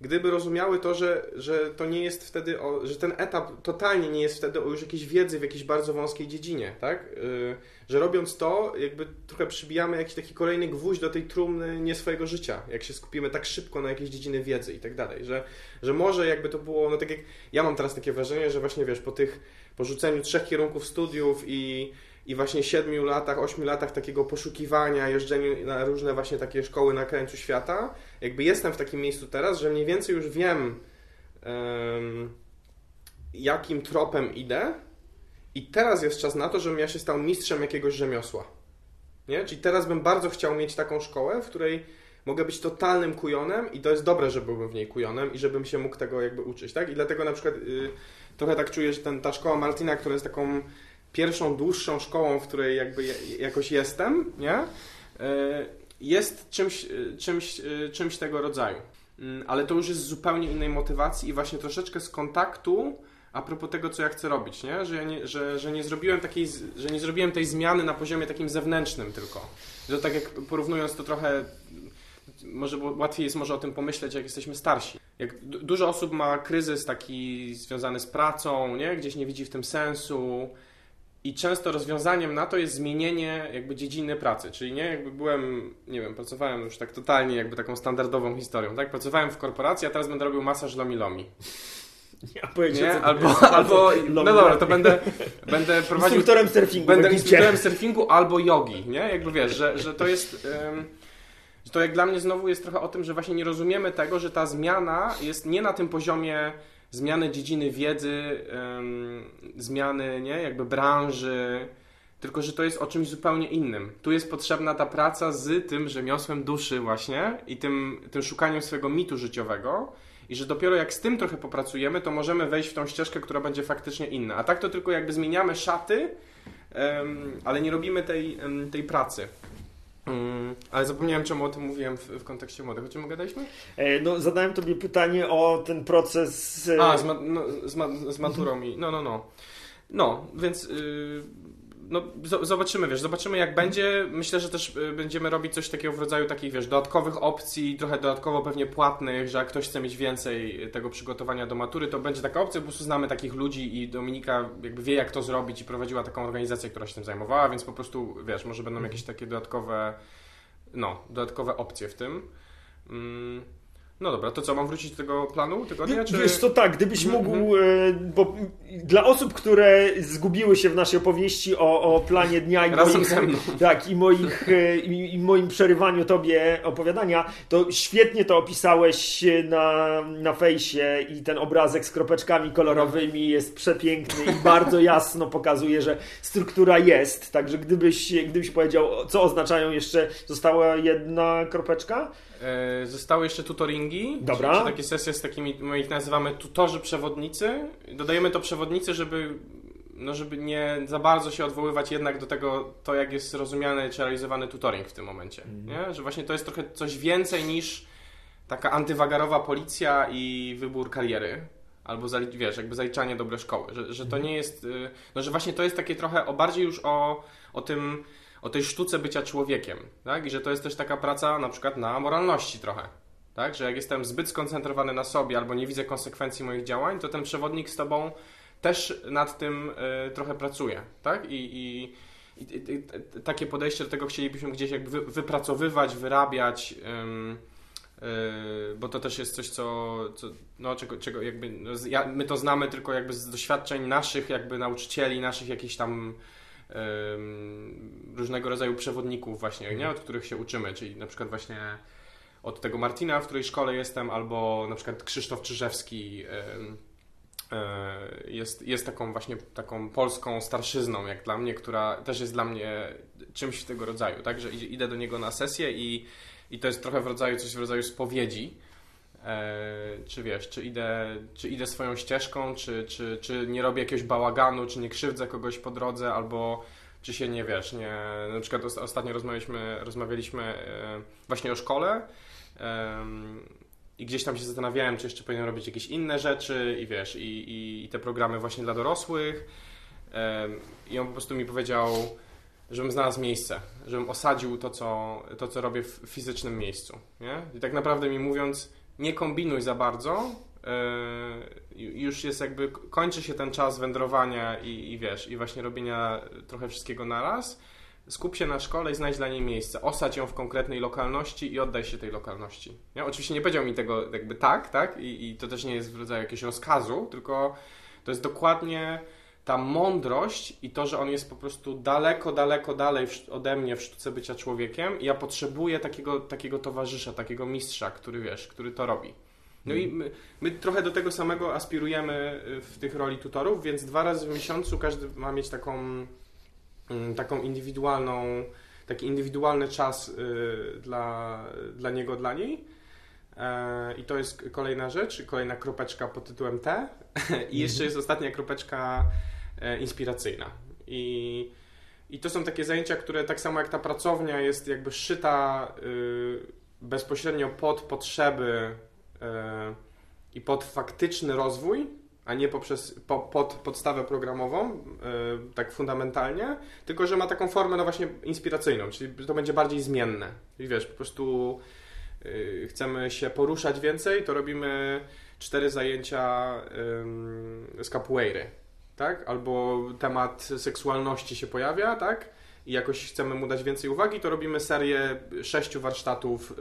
gdyby rozumiały to, że, że to nie jest wtedy, o, że ten etap totalnie nie jest wtedy o już jakiejś wiedzy w jakiejś bardzo wąskiej dziedzinie, tak? Yy, że robiąc to, jakby trochę przybijamy jakiś taki kolejny gwóźdź do tej trumny nie swojego życia, jak się skupimy tak szybko na jakieś dziedziny wiedzy i tak dalej, że, że może jakby to było, no tak jak ja mam teraz takie wrażenie, że właśnie wiesz, po tych porzuceniu trzech kierunków studiów i i właśnie siedmiu latach, ośmiu latach takiego poszukiwania, jeżdżeniu na różne właśnie takie szkoły na krańcu świata, jakby jestem w takim miejscu teraz, że mniej więcej już wiem, um, jakim tropem idę i teraz jest czas na to, żebym ja się stał mistrzem jakiegoś rzemiosła. Nie? Czyli teraz bym bardzo chciał mieć taką szkołę, w której mogę być totalnym kujonem i to jest dobre, że byłbym w niej kujonem i żebym się mógł tego jakby uczyć, tak? I dlatego na przykład y, trochę tak czuję, że ten, ta szkoła Martina, która jest taką pierwszą dłuższą szkołą, w której jakby jakoś jestem, nie? E, jest czymś, e, czymś, e, czymś tego rodzaju. Mm, ale to już jest z zupełnie innej motywacji i właśnie troszeczkę z kontaktu a propos tego, co ja chcę robić, nie? Że, ja nie, że, że, nie zrobiłem takiej, że nie zrobiłem tej zmiany na poziomie takim zewnętrznym tylko. Że tak jak porównując to trochę, może łatwiej jest może o tym pomyśleć, jak jesteśmy starsi. Jak dużo osób ma kryzys taki związany z pracą, nie? Gdzieś nie widzi w tym sensu, i często rozwiązaniem na to jest zmienienie jakby dziedziny pracy, czyli nie, jakby byłem, nie wiem, pracowałem już tak totalnie jakby taką standardową historią, tak? Pracowałem w korporacji, a teraz będę robił masaż lomi-lomi. Ja nie? Albo, albo no dobra, to będę, będę prowadził... Instruktorem surfingu. Będę instruktorem surfingu albo jogi, nie? Jakby wiesz, że, że to jest... Um, to jak dla mnie znowu jest trochę o tym, że właśnie nie rozumiemy tego, że ta zmiana jest nie na tym poziomie zmiany dziedziny wiedzy, zmiany nie, jakby branży, tylko że to jest o czymś zupełnie innym. Tu jest potrzebna ta praca z tym rzemiosłem duszy właśnie i tym, tym szukaniem swojego mitu życiowego i że dopiero jak z tym trochę popracujemy, to możemy wejść w tą ścieżkę, która będzie faktycznie inna. A tak to tylko jakby zmieniamy szaty, ale nie robimy tej, tej pracy. Mm, ale zapomniałem, czemu o tym mówiłem w, w kontekście młodych. O czym gadaliśmy? E, no, zadałem tobie pytanie o ten proces... E... A, z, ma, no, z, ma, z maturą i... No, no, no. No, więc... Yy, no, zobaczymy, wiesz, zobaczymy jak będzie. Myślę, że też y, będziemy robić coś takiego w rodzaju takich, wiesz, dodatkowych opcji, trochę dodatkowo pewnie płatnych, że jak ktoś chce mieć więcej tego przygotowania do matury, to będzie taka opcja, po prostu znamy takich ludzi i Dominika jakby wie jak to zrobić i prowadziła taką organizację, która się tym zajmowała, więc po prostu, wiesz, może będą jakieś takie dodatkowe, no, dodatkowe opcje w tym. Mm. No dobra, to co, mam wrócić do tego planu tygodnia? Czy... Wiesz to tak, gdybyś -hmm. mógł, e, bo dla osób, które zgubiły się w naszej opowieści o, o planie dnia i Razem moich. Tak, i, moich, e, i, i moim przerywaniu tobie opowiadania, to świetnie to opisałeś na, na fejsie i ten obrazek z kropeczkami kolorowymi jest przepiękny i bardzo jasno pokazuje, że struktura jest, także gdybyś, gdybyś powiedział, co oznaczają jeszcze, została jedna kropeczka? E, zostały jeszcze tutoringi. Dobra. Czy, czy takie sesje z takimi, my ich nazywamy tutorzy przewodnicy. Dodajemy to przewodnicy, żeby, no żeby nie za bardzo się odwoływać jednak do tego, to jak jest rozumiany czy realizowany tutoring w tym momencie. Mhm. Nie? Że właśnie to jest trochę coś więcej niż taka antywagarowa policja i wybór kariery. Albo wiesz, jakby zaliczanie dobre szkoły. Że, że to mhm. nie jest. Y, no, że właśnie to jest takie trochę o bardziej już o, o tym o tej sztuce bycia człowiekiem, tak? I że to jest też taka praca na przykład na moralności trochę, tak? Że jak jestem zbyt skoncentrowany na sobie albo nie widzę konsekwencji moich działań, to ten przewodnik z tobą też nad tym y, trochę pracuje, tak? I, i, i, i, takie podejście do tego chcielibyśmy gdzieś jakby wypracowywać, wyrabiać. bo to też jest coś, co, co no, czego, czego jakby, no, ja, my to znamy tylko jakby z doświadczeń naszych jakby nauczycieli, naszych jakichś tam różnego rodzaju przewodników właśnie, nie? od których się uczymy, czyli na przykład właśnie od tego Martina, w której szkole jestem, albo na przykład Krzysztof Czyżewski e, jest, jest taką właśnie taką polską starszyzną, jak dla mnie, która też jest dla mnie czymś tego rodzaju, tak, że idę do niego na sesję i, i to jest trochę w rodzaju, coś w rodzaju spowiedzi, czy wiesz, czy idę, czy idę swoją ścieżką, czy, czy, czy nie robię jakiegoś bałaganu, czy nie krzywdzę kogoś po drodze, albo czy się nie wiesz, nie, na przykład ostatnio rozmawialiśmy, rozmawialiśmy e, właśnie o szkole i gdzieś tam się zastanawiałem, czy jeszcze powinienem robić jakieś inne rzeczy i wiesz, i, i, i te programy właśnie dla dorosłych i on po prostu mi powiedział, żebym znalazł miejsce, żebym osadził to, co, to, co robię w fizycznym miejscu, nie? I tak naprawdę mi mówiąc, nie kombinuj za bardzo, już jest jakby, kończy się ten czas wędrowania i, i wiesz, i właśnie robienia trochę wszystkiego naraz. Skup się na szkole i znajdź dla niej miejsce. Osadź ją w konkretnej lokalności i oddaj się tej lokalności. Nie? Oczywiście nie powiedział mi tego jakby tak, tak? I, I to też nie jest w rodzaju jakiegoś rozkazu, tylko to jest dokładnie ta mądrość i to, że on jest po prostu daleko, daleko dalej ode mnie w sztuce bycia człowiekiem ja potrzebuję takiego, takiego towarzysza, takiego mistrza, który wiesz, który to robi. No i my, my, trochę do tego samego aspirujemy y, w tych roli tutorów, więc dwa razy w miesiącu każdy ma mieć taką, mm, taką indywidualną, taki indywidualny czas y, dla, dla niego, dla niej. E, I to jest kolejna rzecz, kolejna kropeczka pod tytułem T. I jeszcze jest ostatnia kropeczka inspiracyjna. I, I to są takie zajęcia, które tak samo jak ta pracownia jest jakby szyta y, bezpośrednio pod potrzeby E, i pod faktyczny rozwój, a nie poprzez, po, pod podstawę programową, e, tak fundamentalnie, tylko że ma taką formę no właśnie inspiracyjną, czyli to będzie bardziej zmienne. I wiesz, po prostu e, chcemy się poruszać więcej, to robimy cztery zajęcia z capoeiry, tak? Albo temat seksualności się pojawia, tak? i jakoś chcemy mu dać więcej uwagi, to robimy serię sześciu warsztatów y,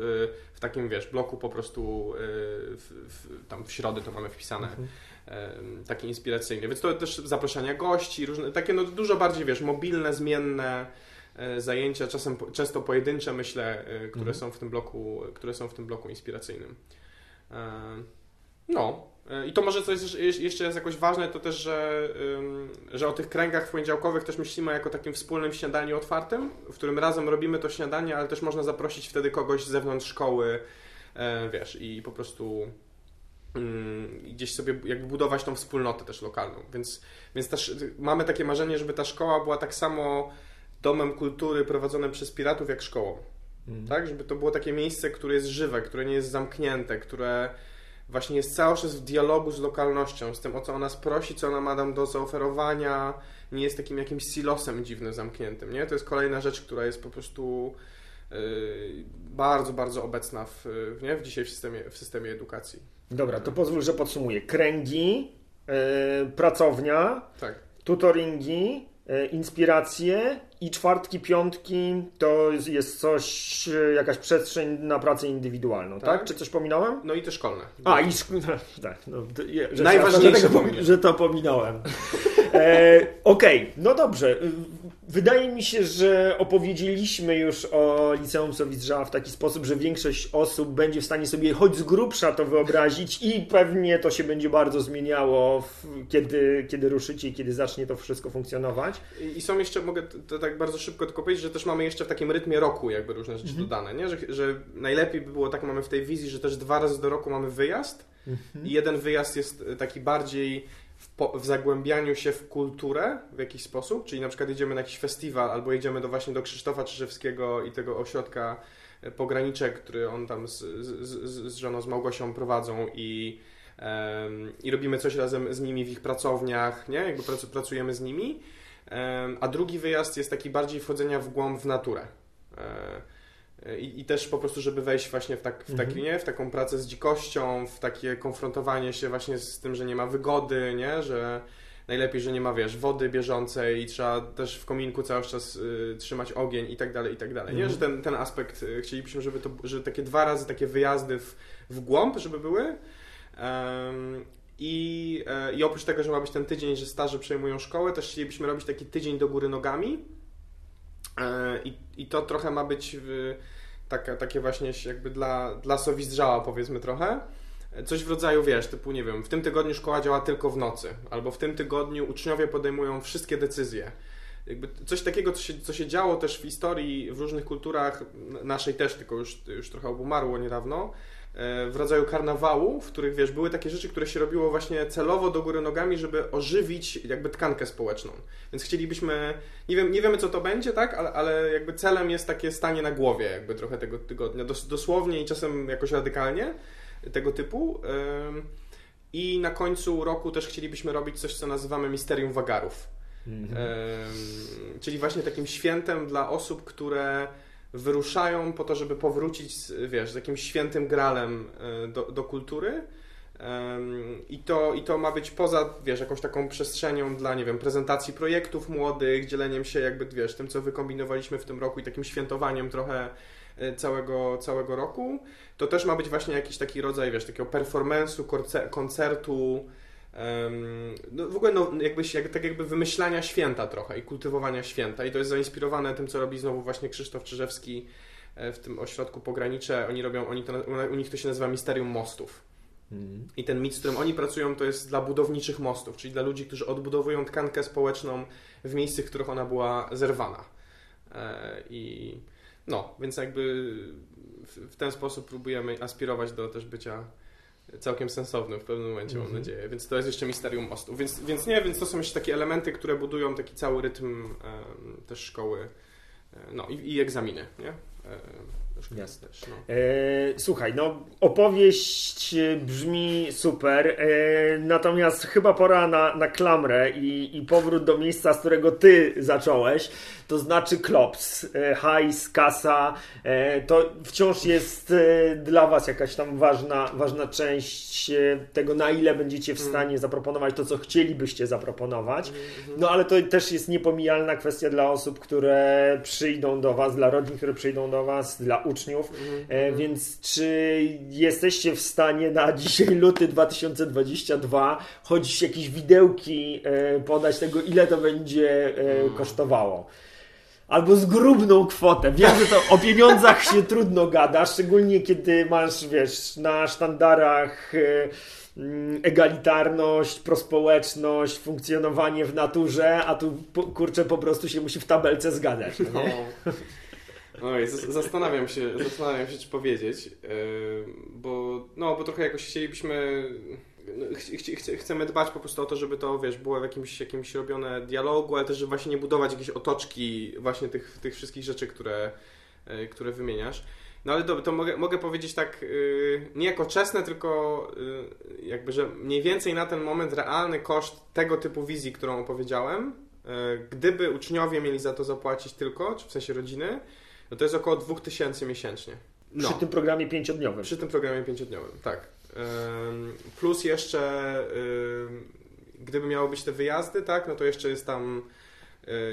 w takim, wiesz, bloku po prostu y, w, w, tam w środę to mamy wpisane. Mhm. Takie inspiracyjne. Więc to też zaproszenia gości, różne, takie no dużo bardziej, wiesz, mobilne, zmienne e, zajęcia, czasem często pojedyncze, myślę, e, które mhm. są w tym bloku, które są w tym bloku inspiracyjnym. E, no, i to może coś jeszcze jest jakoś ważne, to też, że, że o tych kręgach poniedziałkowych też myślimy jako takim wspólnym śniadaniu otwartym, w którym razem robimy to śniadanie, ale też można zaprosić wtedy kogoś z zewnątrz szkoły, e, wiesz, i po prostu gdzieś sobie jakby budować tą wspólnotę też lokalną. Więc, więc mamy takie marzenie, żeby ta szkoła była tak samo domem kultury prowadzonym przez piratów jak szkołą. Mm. Tak? Żeby to było takie miejsce, które jest żywe, które nie jest zamknięte, które właśnie jest cały czas w dialogu z lokalnością, z tym, o co ona prosi, co ona ma nam do zaoferowania, nie jest takim jakimś silosem dziwnym, zamkniętym, nie? To jest kolejna rzecz, która jest po prostu yy, bardzo, bardzo obecna w, nie? w dzisiaj w systemie, w systemie edukacji. Dobra, to pozwól, że podsumuję. Kręgi, yy, pracownia, tak. tutoringi, yy, inspiracje i czwartki, piątki to jest coś, jakaś przestrzeń na pracę indywidualną, tak? tak? Czy coś pominąłem? No i te szkolne. A, i szkolne, tak. No, że Najważniejsze, że, że to pominąłem. E, Okej, okay, no dobrze. Wydaje mi się, że opowiedzieliśmy już o Liceum Sowidrza w taki sposób, że większość osób będzie w stanie sobie choć z grubsza to wyobrazić i pewnie to się będzie bardzo zmieniało, w, kiedy, kiedy ruszycie i kiedy zacznie to wszystko funkcjonować. I są jeszcze, mogę to tak bardzo szybko tylko powiedzieć, że też mamy jeszcze w takim rytmie roku jakby różne rzeczy mhm. dodane, nie? Że, że najlepiej by było, tak mamy w tej wizji, że też dwa razy do roku mamy wyjazd mhm. i jeden wyjazd jest taki bardziej po, w, zagłębianiu się w kulturę w jakiś sposób, czyli na przykład jedziemy na jakiś festiwal albo jedziemy do, właśnie do Krzysztofa Czyżewskiego i tego ośrodka e, pograniczek, który on tam z, z, z, z żoną, z Małgosią prowadzą i, um, i robimy coś razem z nimi w ich pracowniach, nie? Jakby pracujemy z nimi. Um, a drugi wyjazd jest taki bardziej wchodzenia w głąb w naturę. Um, i, I, też po prostu, żeby wejść właśnie w, tak, w, taki, mhm. nie? w taką pracę z dzikością, w takie konfrontowanie się właśnie z tym, że nie ma wygody, nie? Że, najlepiej, że nie ma, wiesz, wody bieżącej i trzeba też w kominku cały czas y, trzymać ogień i tak dalej, i tak dalej, nie? Mhm. Że ten, ten aspekt y, chcielibyśmy, żeby to, że takie dwa razy takie wyjazdy w, w głąb, żeby były. Em, i, e, I oprócz tego, że ma być ten tydzień, że staże przejmują szkołę, też chcielibyśmy robić taki tydzień do góry nogami. E, I, i to trochę ma być w, taka, takie właśnie jakby dla, dla sowizdrzała powiedzmy trochę. Coś w rodzaju, wiesz, typu, nie wiem, w tym tygodniu szkoła działa tylko w nocy, albo w tym tygodniu uczniowie podejmują wszystkie decyzje. Jakby coś takiego, co się, co się działo też w historii, w różnych kulturach, naszej też, tylko już, już trochę obumarło niedawno, w rodzaju karnawału, w których, wiesz, były takie rzeczy, które się robiło właśnie celowo do góry nogami, żeby ożywić jakby tkankę społeczną. Więc chcielibyśmy, nie, wiem, nie wiemy co to będzie, tak, ale, ale jakby celem jest takie stanie na głowie jakby trochę tego tygodnia, dos, dosłownie i czasem jakoś radykalnie tego typu. I na końcu roku też chcielibyśmy robić coś, co nazywamy Misterium Wagarów. Mhm. Czyli właśnie takim świętem dla osób, które wyruszają po to, żeby powrócić, z, wiesz, z jakimś świętym gralem e, do, do kultury. I to, I to ma być poza, wiesz, jakąś taką przestrzenią dla, nie wiem, prezentacji projektów młodych, dzieleniem się jakby, wiesz, tym, co wykombinowaliśmy w tym roku i takim świętowaniem trochę e, całego, całego roku. To też ma być właśnie jakiś taki rodzaj, wiesz, takiego performance'u, koncertu, no w ogóle no, jakby, jak, tak jakby wymyślania święta trochę i kultywowania święta. I to jest zainspirowane tym, co robi znowu właśnie Krzysztof Czyżewski e, w tym ośrodku pogranicze. Oni robią, oni to, u nich to się nazywa Misterium Mostów. Mhm. I ten mit, z którym oni pracują, to jest dla budowniczych mostów, czyli dla ludzi, którzy odbudowują tkankę społeczną w miejscach, w których ona była zerwana. E, I no, więc jakby w ten sposób próbujemy aspirować do też bycia całkiem sensownym w pewnym momencie, mam Mhm. nadzieję. Więc to jest jeszcze misterium mostów. Więc, więc nie, więc to są jeszcze takie elementy, które budują taki cały rytm em, też szkoły. E, No i, i egzaminy, nie? Szkoły Jasne. Też, no. E, słuchaj, no opowieść e, brzmi super, e, natomiast chyba pora na, na klamrę i, i powrót do miejsca, z którego ty zacząłeś, to znaczy klops, hajs, kasa, to wciąż jest dla was jakaś tam ważna, ważna część tego, na ile będziecie w Mm. stanie zaproponować to, co chcielibyście zaproponować. Mhm. No ale to też jest niepomijalna kwestia dla osób, które przyjdą do Was, dla rodzin, które przyjdą do Was, dla uczniów. Mhm. E, więc czy jesteście w stanie na dzisiaj luty 2022 choć jakieś widełki e, podać tego, ile to będzie e, Mm. kosztowało? Albo zgrubną kwotę. Wiem, że to o pieniądzach się trudno gada, szczególnie kiedy masz, wiesz, na sztandarach mm, egalitarność, prospołeczność, funkcjonowanie w naturze, a tu kurczę po prostu się musi w tabelce zgadzać. No. Oj, z- zastanawiam się, zastanawiam się, czy powiedzieć, yy, bo, no, bo trochę jakoś chcielibyśmy, no, ch ch ch chcemy dbać po prostu o to, żeby to, wiesz, było w jakimś, jakimś robione dialogu, ale też, żeby właśnie nie budować jakiejś otoczki właśnie tych, tych wszystkich rzeczy, które, yy, które wymieniasz. No ale dobra, to mogę, mogę powiedzieć tak, yy, nie jako czesne, tylko jakby, że mniej więcej na ten moment realny koszt tego typu wizji, którą opowiedziałem, gdyby uczniowie mieli za to zapłacić tylko, czy w sensie rodziny, no to jest około 2000 miesięcznie. No, Przy tym programie pięciodniowym. przy tym programie pięciodniowym, tak. Plus jeszcze, gdyby miały być te wyjazdy, tak, no to jeszcze jest tam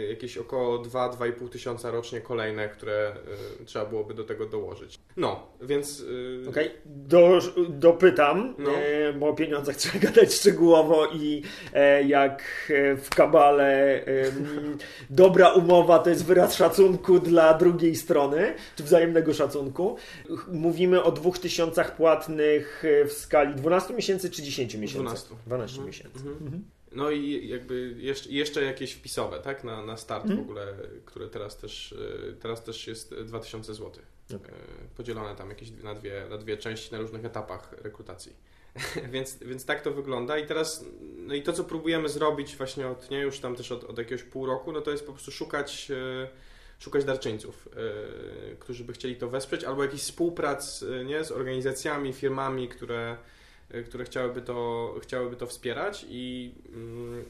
jakieś około 2-2,5 tysiąca rocznie kolejne, które y, trzeba byłoby do tego dołożyć. No, więc... y, Okej, do, dopytam, No. e, bo o pieniądzach trzeba gadać szczegółowo i e, jak e, w kabale e, dobra umowa to jest wyraz szacunku dla drugiej strony, czy wzajemnego szacunku. Mówimy o dwóch tysiącach płatnych e, w skali 12 miesięcy czy 10 miesięcy? 12. 12 Mhm, miesięcy. mhm. Mhm. No i jakby jeszcze, jeszcze jakieś wpisowe, tak, na, na start Mhm. w ogóle, które teraz też, y, teraz też jest 2000 zł. Okej. Podzielone tam jakieś na dwie, na dwie części na różnych etapach rekrutacji. więc, więc tak to wygląda i teraz, no i to co próbujemy zrobić właśnie od, nie już tam też od, od jakiegoś pół roku, no to jest po prostu szukać, e, szukać darczyńców, e, którzy by chcieli to wesprzeć, albo jakichś współprac, e, nie, z organizacjami, firmami, które, e, które chciałyby to, chciałyby to wspierać i mm,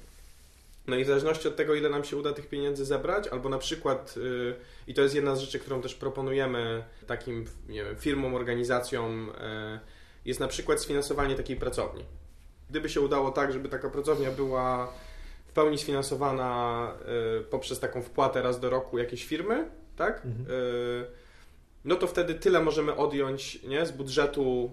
no i w zależności od tego, ile nam się uda tych pieniędzy zebrać, albo na przykład, y, i to jest jedna z rzeczy, którą też proponujemy takim wiem, firmom, organizacjom, y, jest na przykład sfinansowanie takiej pracowni. Gdyby się udało tak, żeby taka pracownia była w pełni sfinansowana poprzez taką wpłatę raz do roku jakiejś firmy, tak? Mhm. No to wtedy tyle możemy odjąć nie, z budżetu,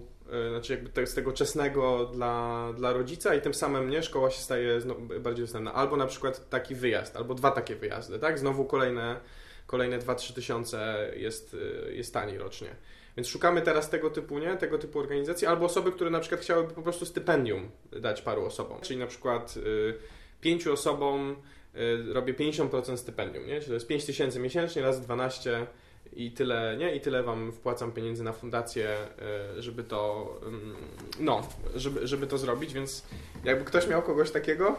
znaczy jakby te, z tego czesnego dla, dla rodzica i tym samym nie, szkoła się staje bardziej dostępna. Albo na przykład taki wyjazd, albo dwa takie wyjazdy, tak? Znowu kolejne, kolejne 2-3 tysiące jest, y, jest taniej rocznie. Więc szukamy teraz tego typu, nie? Tego typu organizacji, albo osoby, które na przykład chciałyby po prostu stypendium dać paru osobom. Czyli na przykład y, pięciu osobom y, robię 50% stypendium, nie? Czyli to jest 5 tysięcy miesięcznie razy 12 i tyle, nie? I tyle wam wpłacam pieniędzy na fundację, y, żeby to, ym, no, żeby, żeby to zrobić, więc jakby ktoś miał kogoś takiego,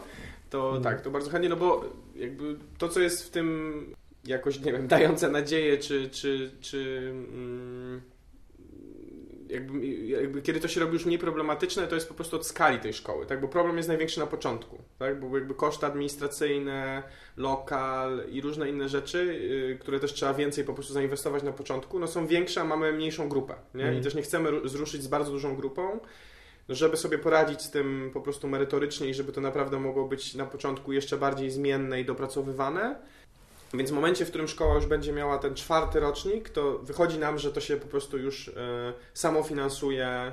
to Mhm. tak, to bardzo chętnie, no bo jakby to, co jest w tym jakoś, nie wiem, dające nadzieję, czy, czy, czy mm, jakby, jakby kiedy to się robi już mniej problematyczne, to jest po prostu od skali tej szkoły, tak? Bo problem jest największy na początku, tak? Bo jakby koszty administracyjne, lokal i różne inne rzeczy, yy, które też trzeba więcej po prostu zainwestować na początku, no są większe, a mamy mniejszą grupę, nie? Mhm. I też nie chcemy ru- zruszyć z bardzo dużą grupą, no żeby sobie poradzić z tym po prostu merytorycznie i żeby to naprawdę mogło być na początku jeszcze bardziej zmienne i dopracowywane. Więc w momencie, w którym szkoła już będzie miała ten czwarty rocznik, to wychodzi nam, że to się po prostu już e, samofinansuje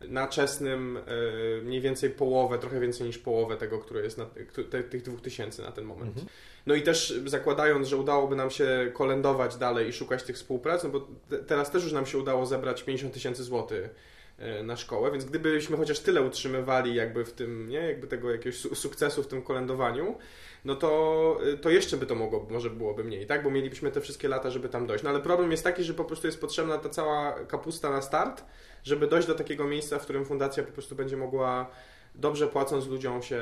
na czesnym e, mniej więcej połowę, trochę więcej niż połowę tego, które jest na, te, tych dwóch tysięcy na ten moment. Mhm. No i też zakładając, że udałoby nam się kolędować dalej i szukać tych współprac, no bo te, teraz też już nam się udało zebrać 50 tysięcy złotych e, na szkołę, więc gdybyśmy chociaż tyle utrzymywali jakby w tym, nie, jakby tego jakiegoś su- sukcesu w tym kolędowaniu, no to, y, to jeszcze by to mogło, może byłoby mniej, tak? Bo mielibyśmy te wszystkie lata, żeby tam dojść. No ale problem jest taki, że po prostu jest potrzebna ta cała kapusta na start, żeby dojść do takiego miejsca, w którym fundacja po prostu będzie mogła dobrze płacąc ludziom się,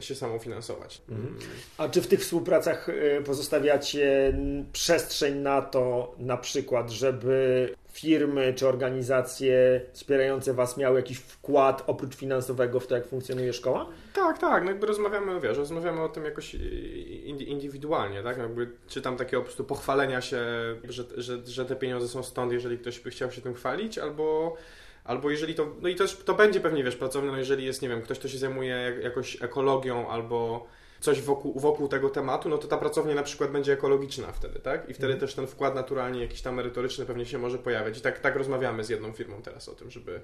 się samofinansować. Mhm. A czy w tych współpracach y, pozostawiacie mm, przestrzeń na to, na przykład, żeby firmy czy organizacje wspierające Was miały jakiś wkład oprócz finansowego w to, jak funkcjonuje szkoła? Tak, tak, no jakby rozmawiamy, wiesz, rozmawiamy o tym jakoś indi- indywidualnie, tak, jakby czytam takie po prostu pochwalenia się, że, że, że te pieniądze są stąd, jeżeli ktoś by chciał się tym chwalić, albo, albo jeżeli to, no i też to będzie pewnie, wiesz, pracownia, no jeżeli jest, nie wiem, ktoś, kto się zajmuje jak, jakoś ekologią, albo coś wokół, wokół tego tematu, no to ta pracownia na przykład będzie ekologiczna wtedy, tak, i wtedy Mhm. też ten wkład naturalnie jakiś tam merytoryczny pewnie się może pojawiać i tak, tak rozmawiamy z jedną firmą teraz o tym, żeby,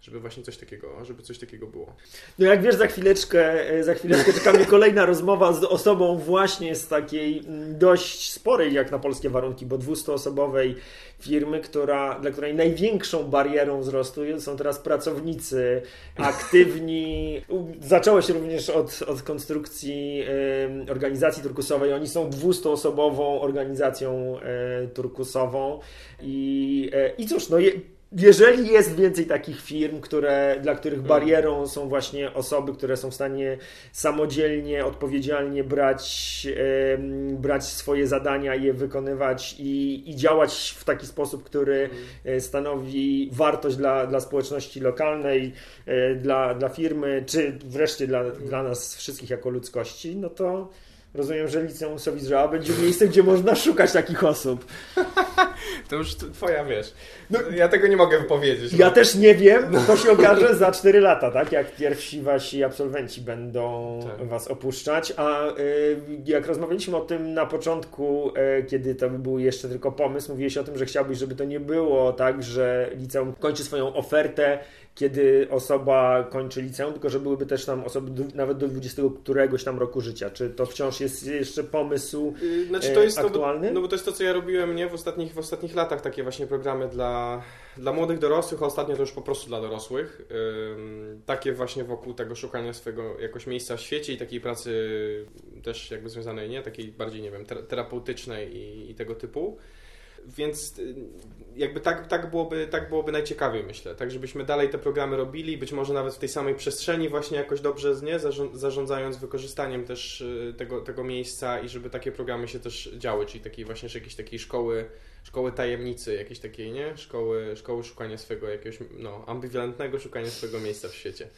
żeby właśnie coś takiego, żeby coś takiego było. No jak wiesz, za chwileczkę, e, za chwileczkę czeka mnie kolejna rozmowa z osobą właśnie z takiej mm, dość sporej jak na polskie warunki, bo 200-osobowej firmy, która, dla której największą barierą wzrostu są teraz pracownicy aktywni. Zaczęło się również od, od konstrukcji em, organizacji turkusowej. Oni są 200-osobową organizacją e, turkusową i, e, i cóż, no je, jeżeli jest więcej takich firm, które, dla których barierą są właśnie osoby, które są w stanie samodzielnie, odpowiedzialnie brać, brać swoje zadania, je wykonywać i, i działać w taki sposób, który e, stanowi wartość dla, dla społeczności lokalnej, e, dla, dla firmy, czy wreszcie dla, dla nas wszystkich jako ludzkości, no to rozumiem, że Liceum Sowizrza będzie miejscem, gdzie można szukać takich osób. To już twoja, wiesz. No, ja tego nie mogę wypowiedzieć. Ja też nie wiem, to się okaże za 4 lata, tak? Jak pierwsi wasi absolwenci będą Tak. was opuszczać. A y, jak rozmawialiśmy o tym na początku, y, kiedy to był jeszcze tylko pomysł, mówiłeś o tym, że chciałbyś, żeby to nie było tak, że liceum kończy swoją ofertę, kiedy osoba kończy liceum, tylko że byłyby też tam osoby do, nawet do 20 któregoś tam roku życia. Czy to wciąż jest jeszcze pomysł? Yy, Znaczy e, to jest to, aktualny? no bo to jest to, co ja robiłem nie w ostatnich, w ostatnich latach, takie właśnie programy dla, dla młodych dorosłych, a ostatnio to już po prostu dla dorosłych. Ym, takie właśnie wokół tego szukania swojego jakoś miejsca w świecie i takiej pracy też jakby związanej, nie? Takiej bardziej, nie wiem, ter- terapeutycznej i, i tego typu. Więc y, jakby tak, tak, byłoby, tak byłoby najciekawiej, myślę. Tak, żebyśmy dalej te programy robili, być może nawet w tej samej przestrzeni właśnie jakoś dobrze nie, zarząd- zarządzając wykorzystaniem też y, tego, tego miejsca i żeby takie programy się też działy, czyli takiej właśnie jakiejś takiej szkoły, szkoły tajemnicy, jakiejś takiej, nie? Szkoły, szkoły szukania swojego jakiegoś, no, ambiwalentnego szukania swojego miejsca w świecie.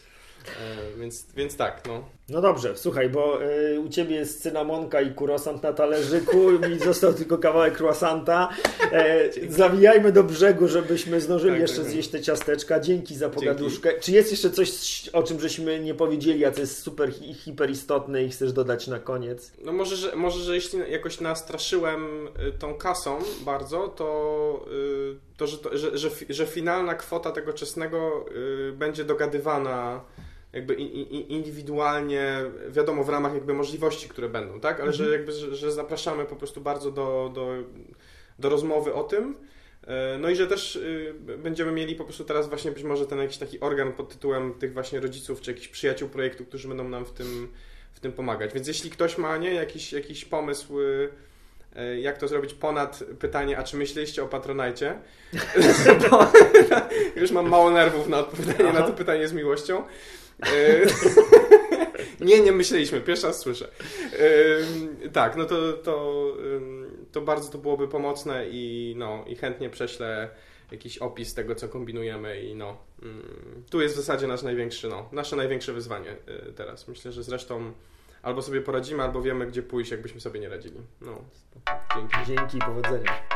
E, więc, więc tak, no. No dobrze, słuchaj, bo y, u Ciebie jest cynamonka i kurosant na talerzyku, mi został tylko kawałek croissanta. E, zawijajmy do brzegu, żebyśmy zdążyli tak, jeszcze tak, tak. zjeść te ciasteczka. Dzięki za pogaduszkę. Dzięki. Czy jest jeszcze coś, o czym żeśmy nie powiedzieli, a co jest super, hiper istotne i chcesz dodać na koniec? No może, że, może, że jeśli jakoś nastraszyłem y, tą kasą bardzo, to, y, to, że, to że, że, że, finalna kwota tego czesnego y, będzie dogadywana jakby indywidualnie, wiadomo, w ramach jakby możliwości, które będą, tak? Ale mhm. że jakby, że, że, zapraszamy po prostu bardzo do, do, do rozmowy o tym. E, no i że też y, będziemy mieli po prostu teraz właśnie być może ten jakiś taki organ pod tytułem tych właśnie rodziców czy jakichś przyjaciół projektu, którzy będą nam w tym, w tym pomagać. Więc jeśli ktoś ma nie, jakiś, jakiś pomysł, y, e, jak to zrobić ponad pytanie, a czy myśleliście o Patronajcie? już mam mało nerwów na odpowiadanie Aha. na to pytanie z miłością. E, nie, nie myśleliśmy, pierwszy raz słyszę. E, tak, no to, to, to bardzo to byłoby pomocne i, no, i chętnie prześlę jakiś opis tego, co kombinujemy i no, mm, tu jest w zasadzie nasz największy, no, nasze największe wyzwanie e, teraz. Myślę, że zresztą albo sobie poradzimy, albo wiemy, gdzie pójść, jakbyśmy sobie nie radzili. No, dzięki. Dzięki, powodzenia.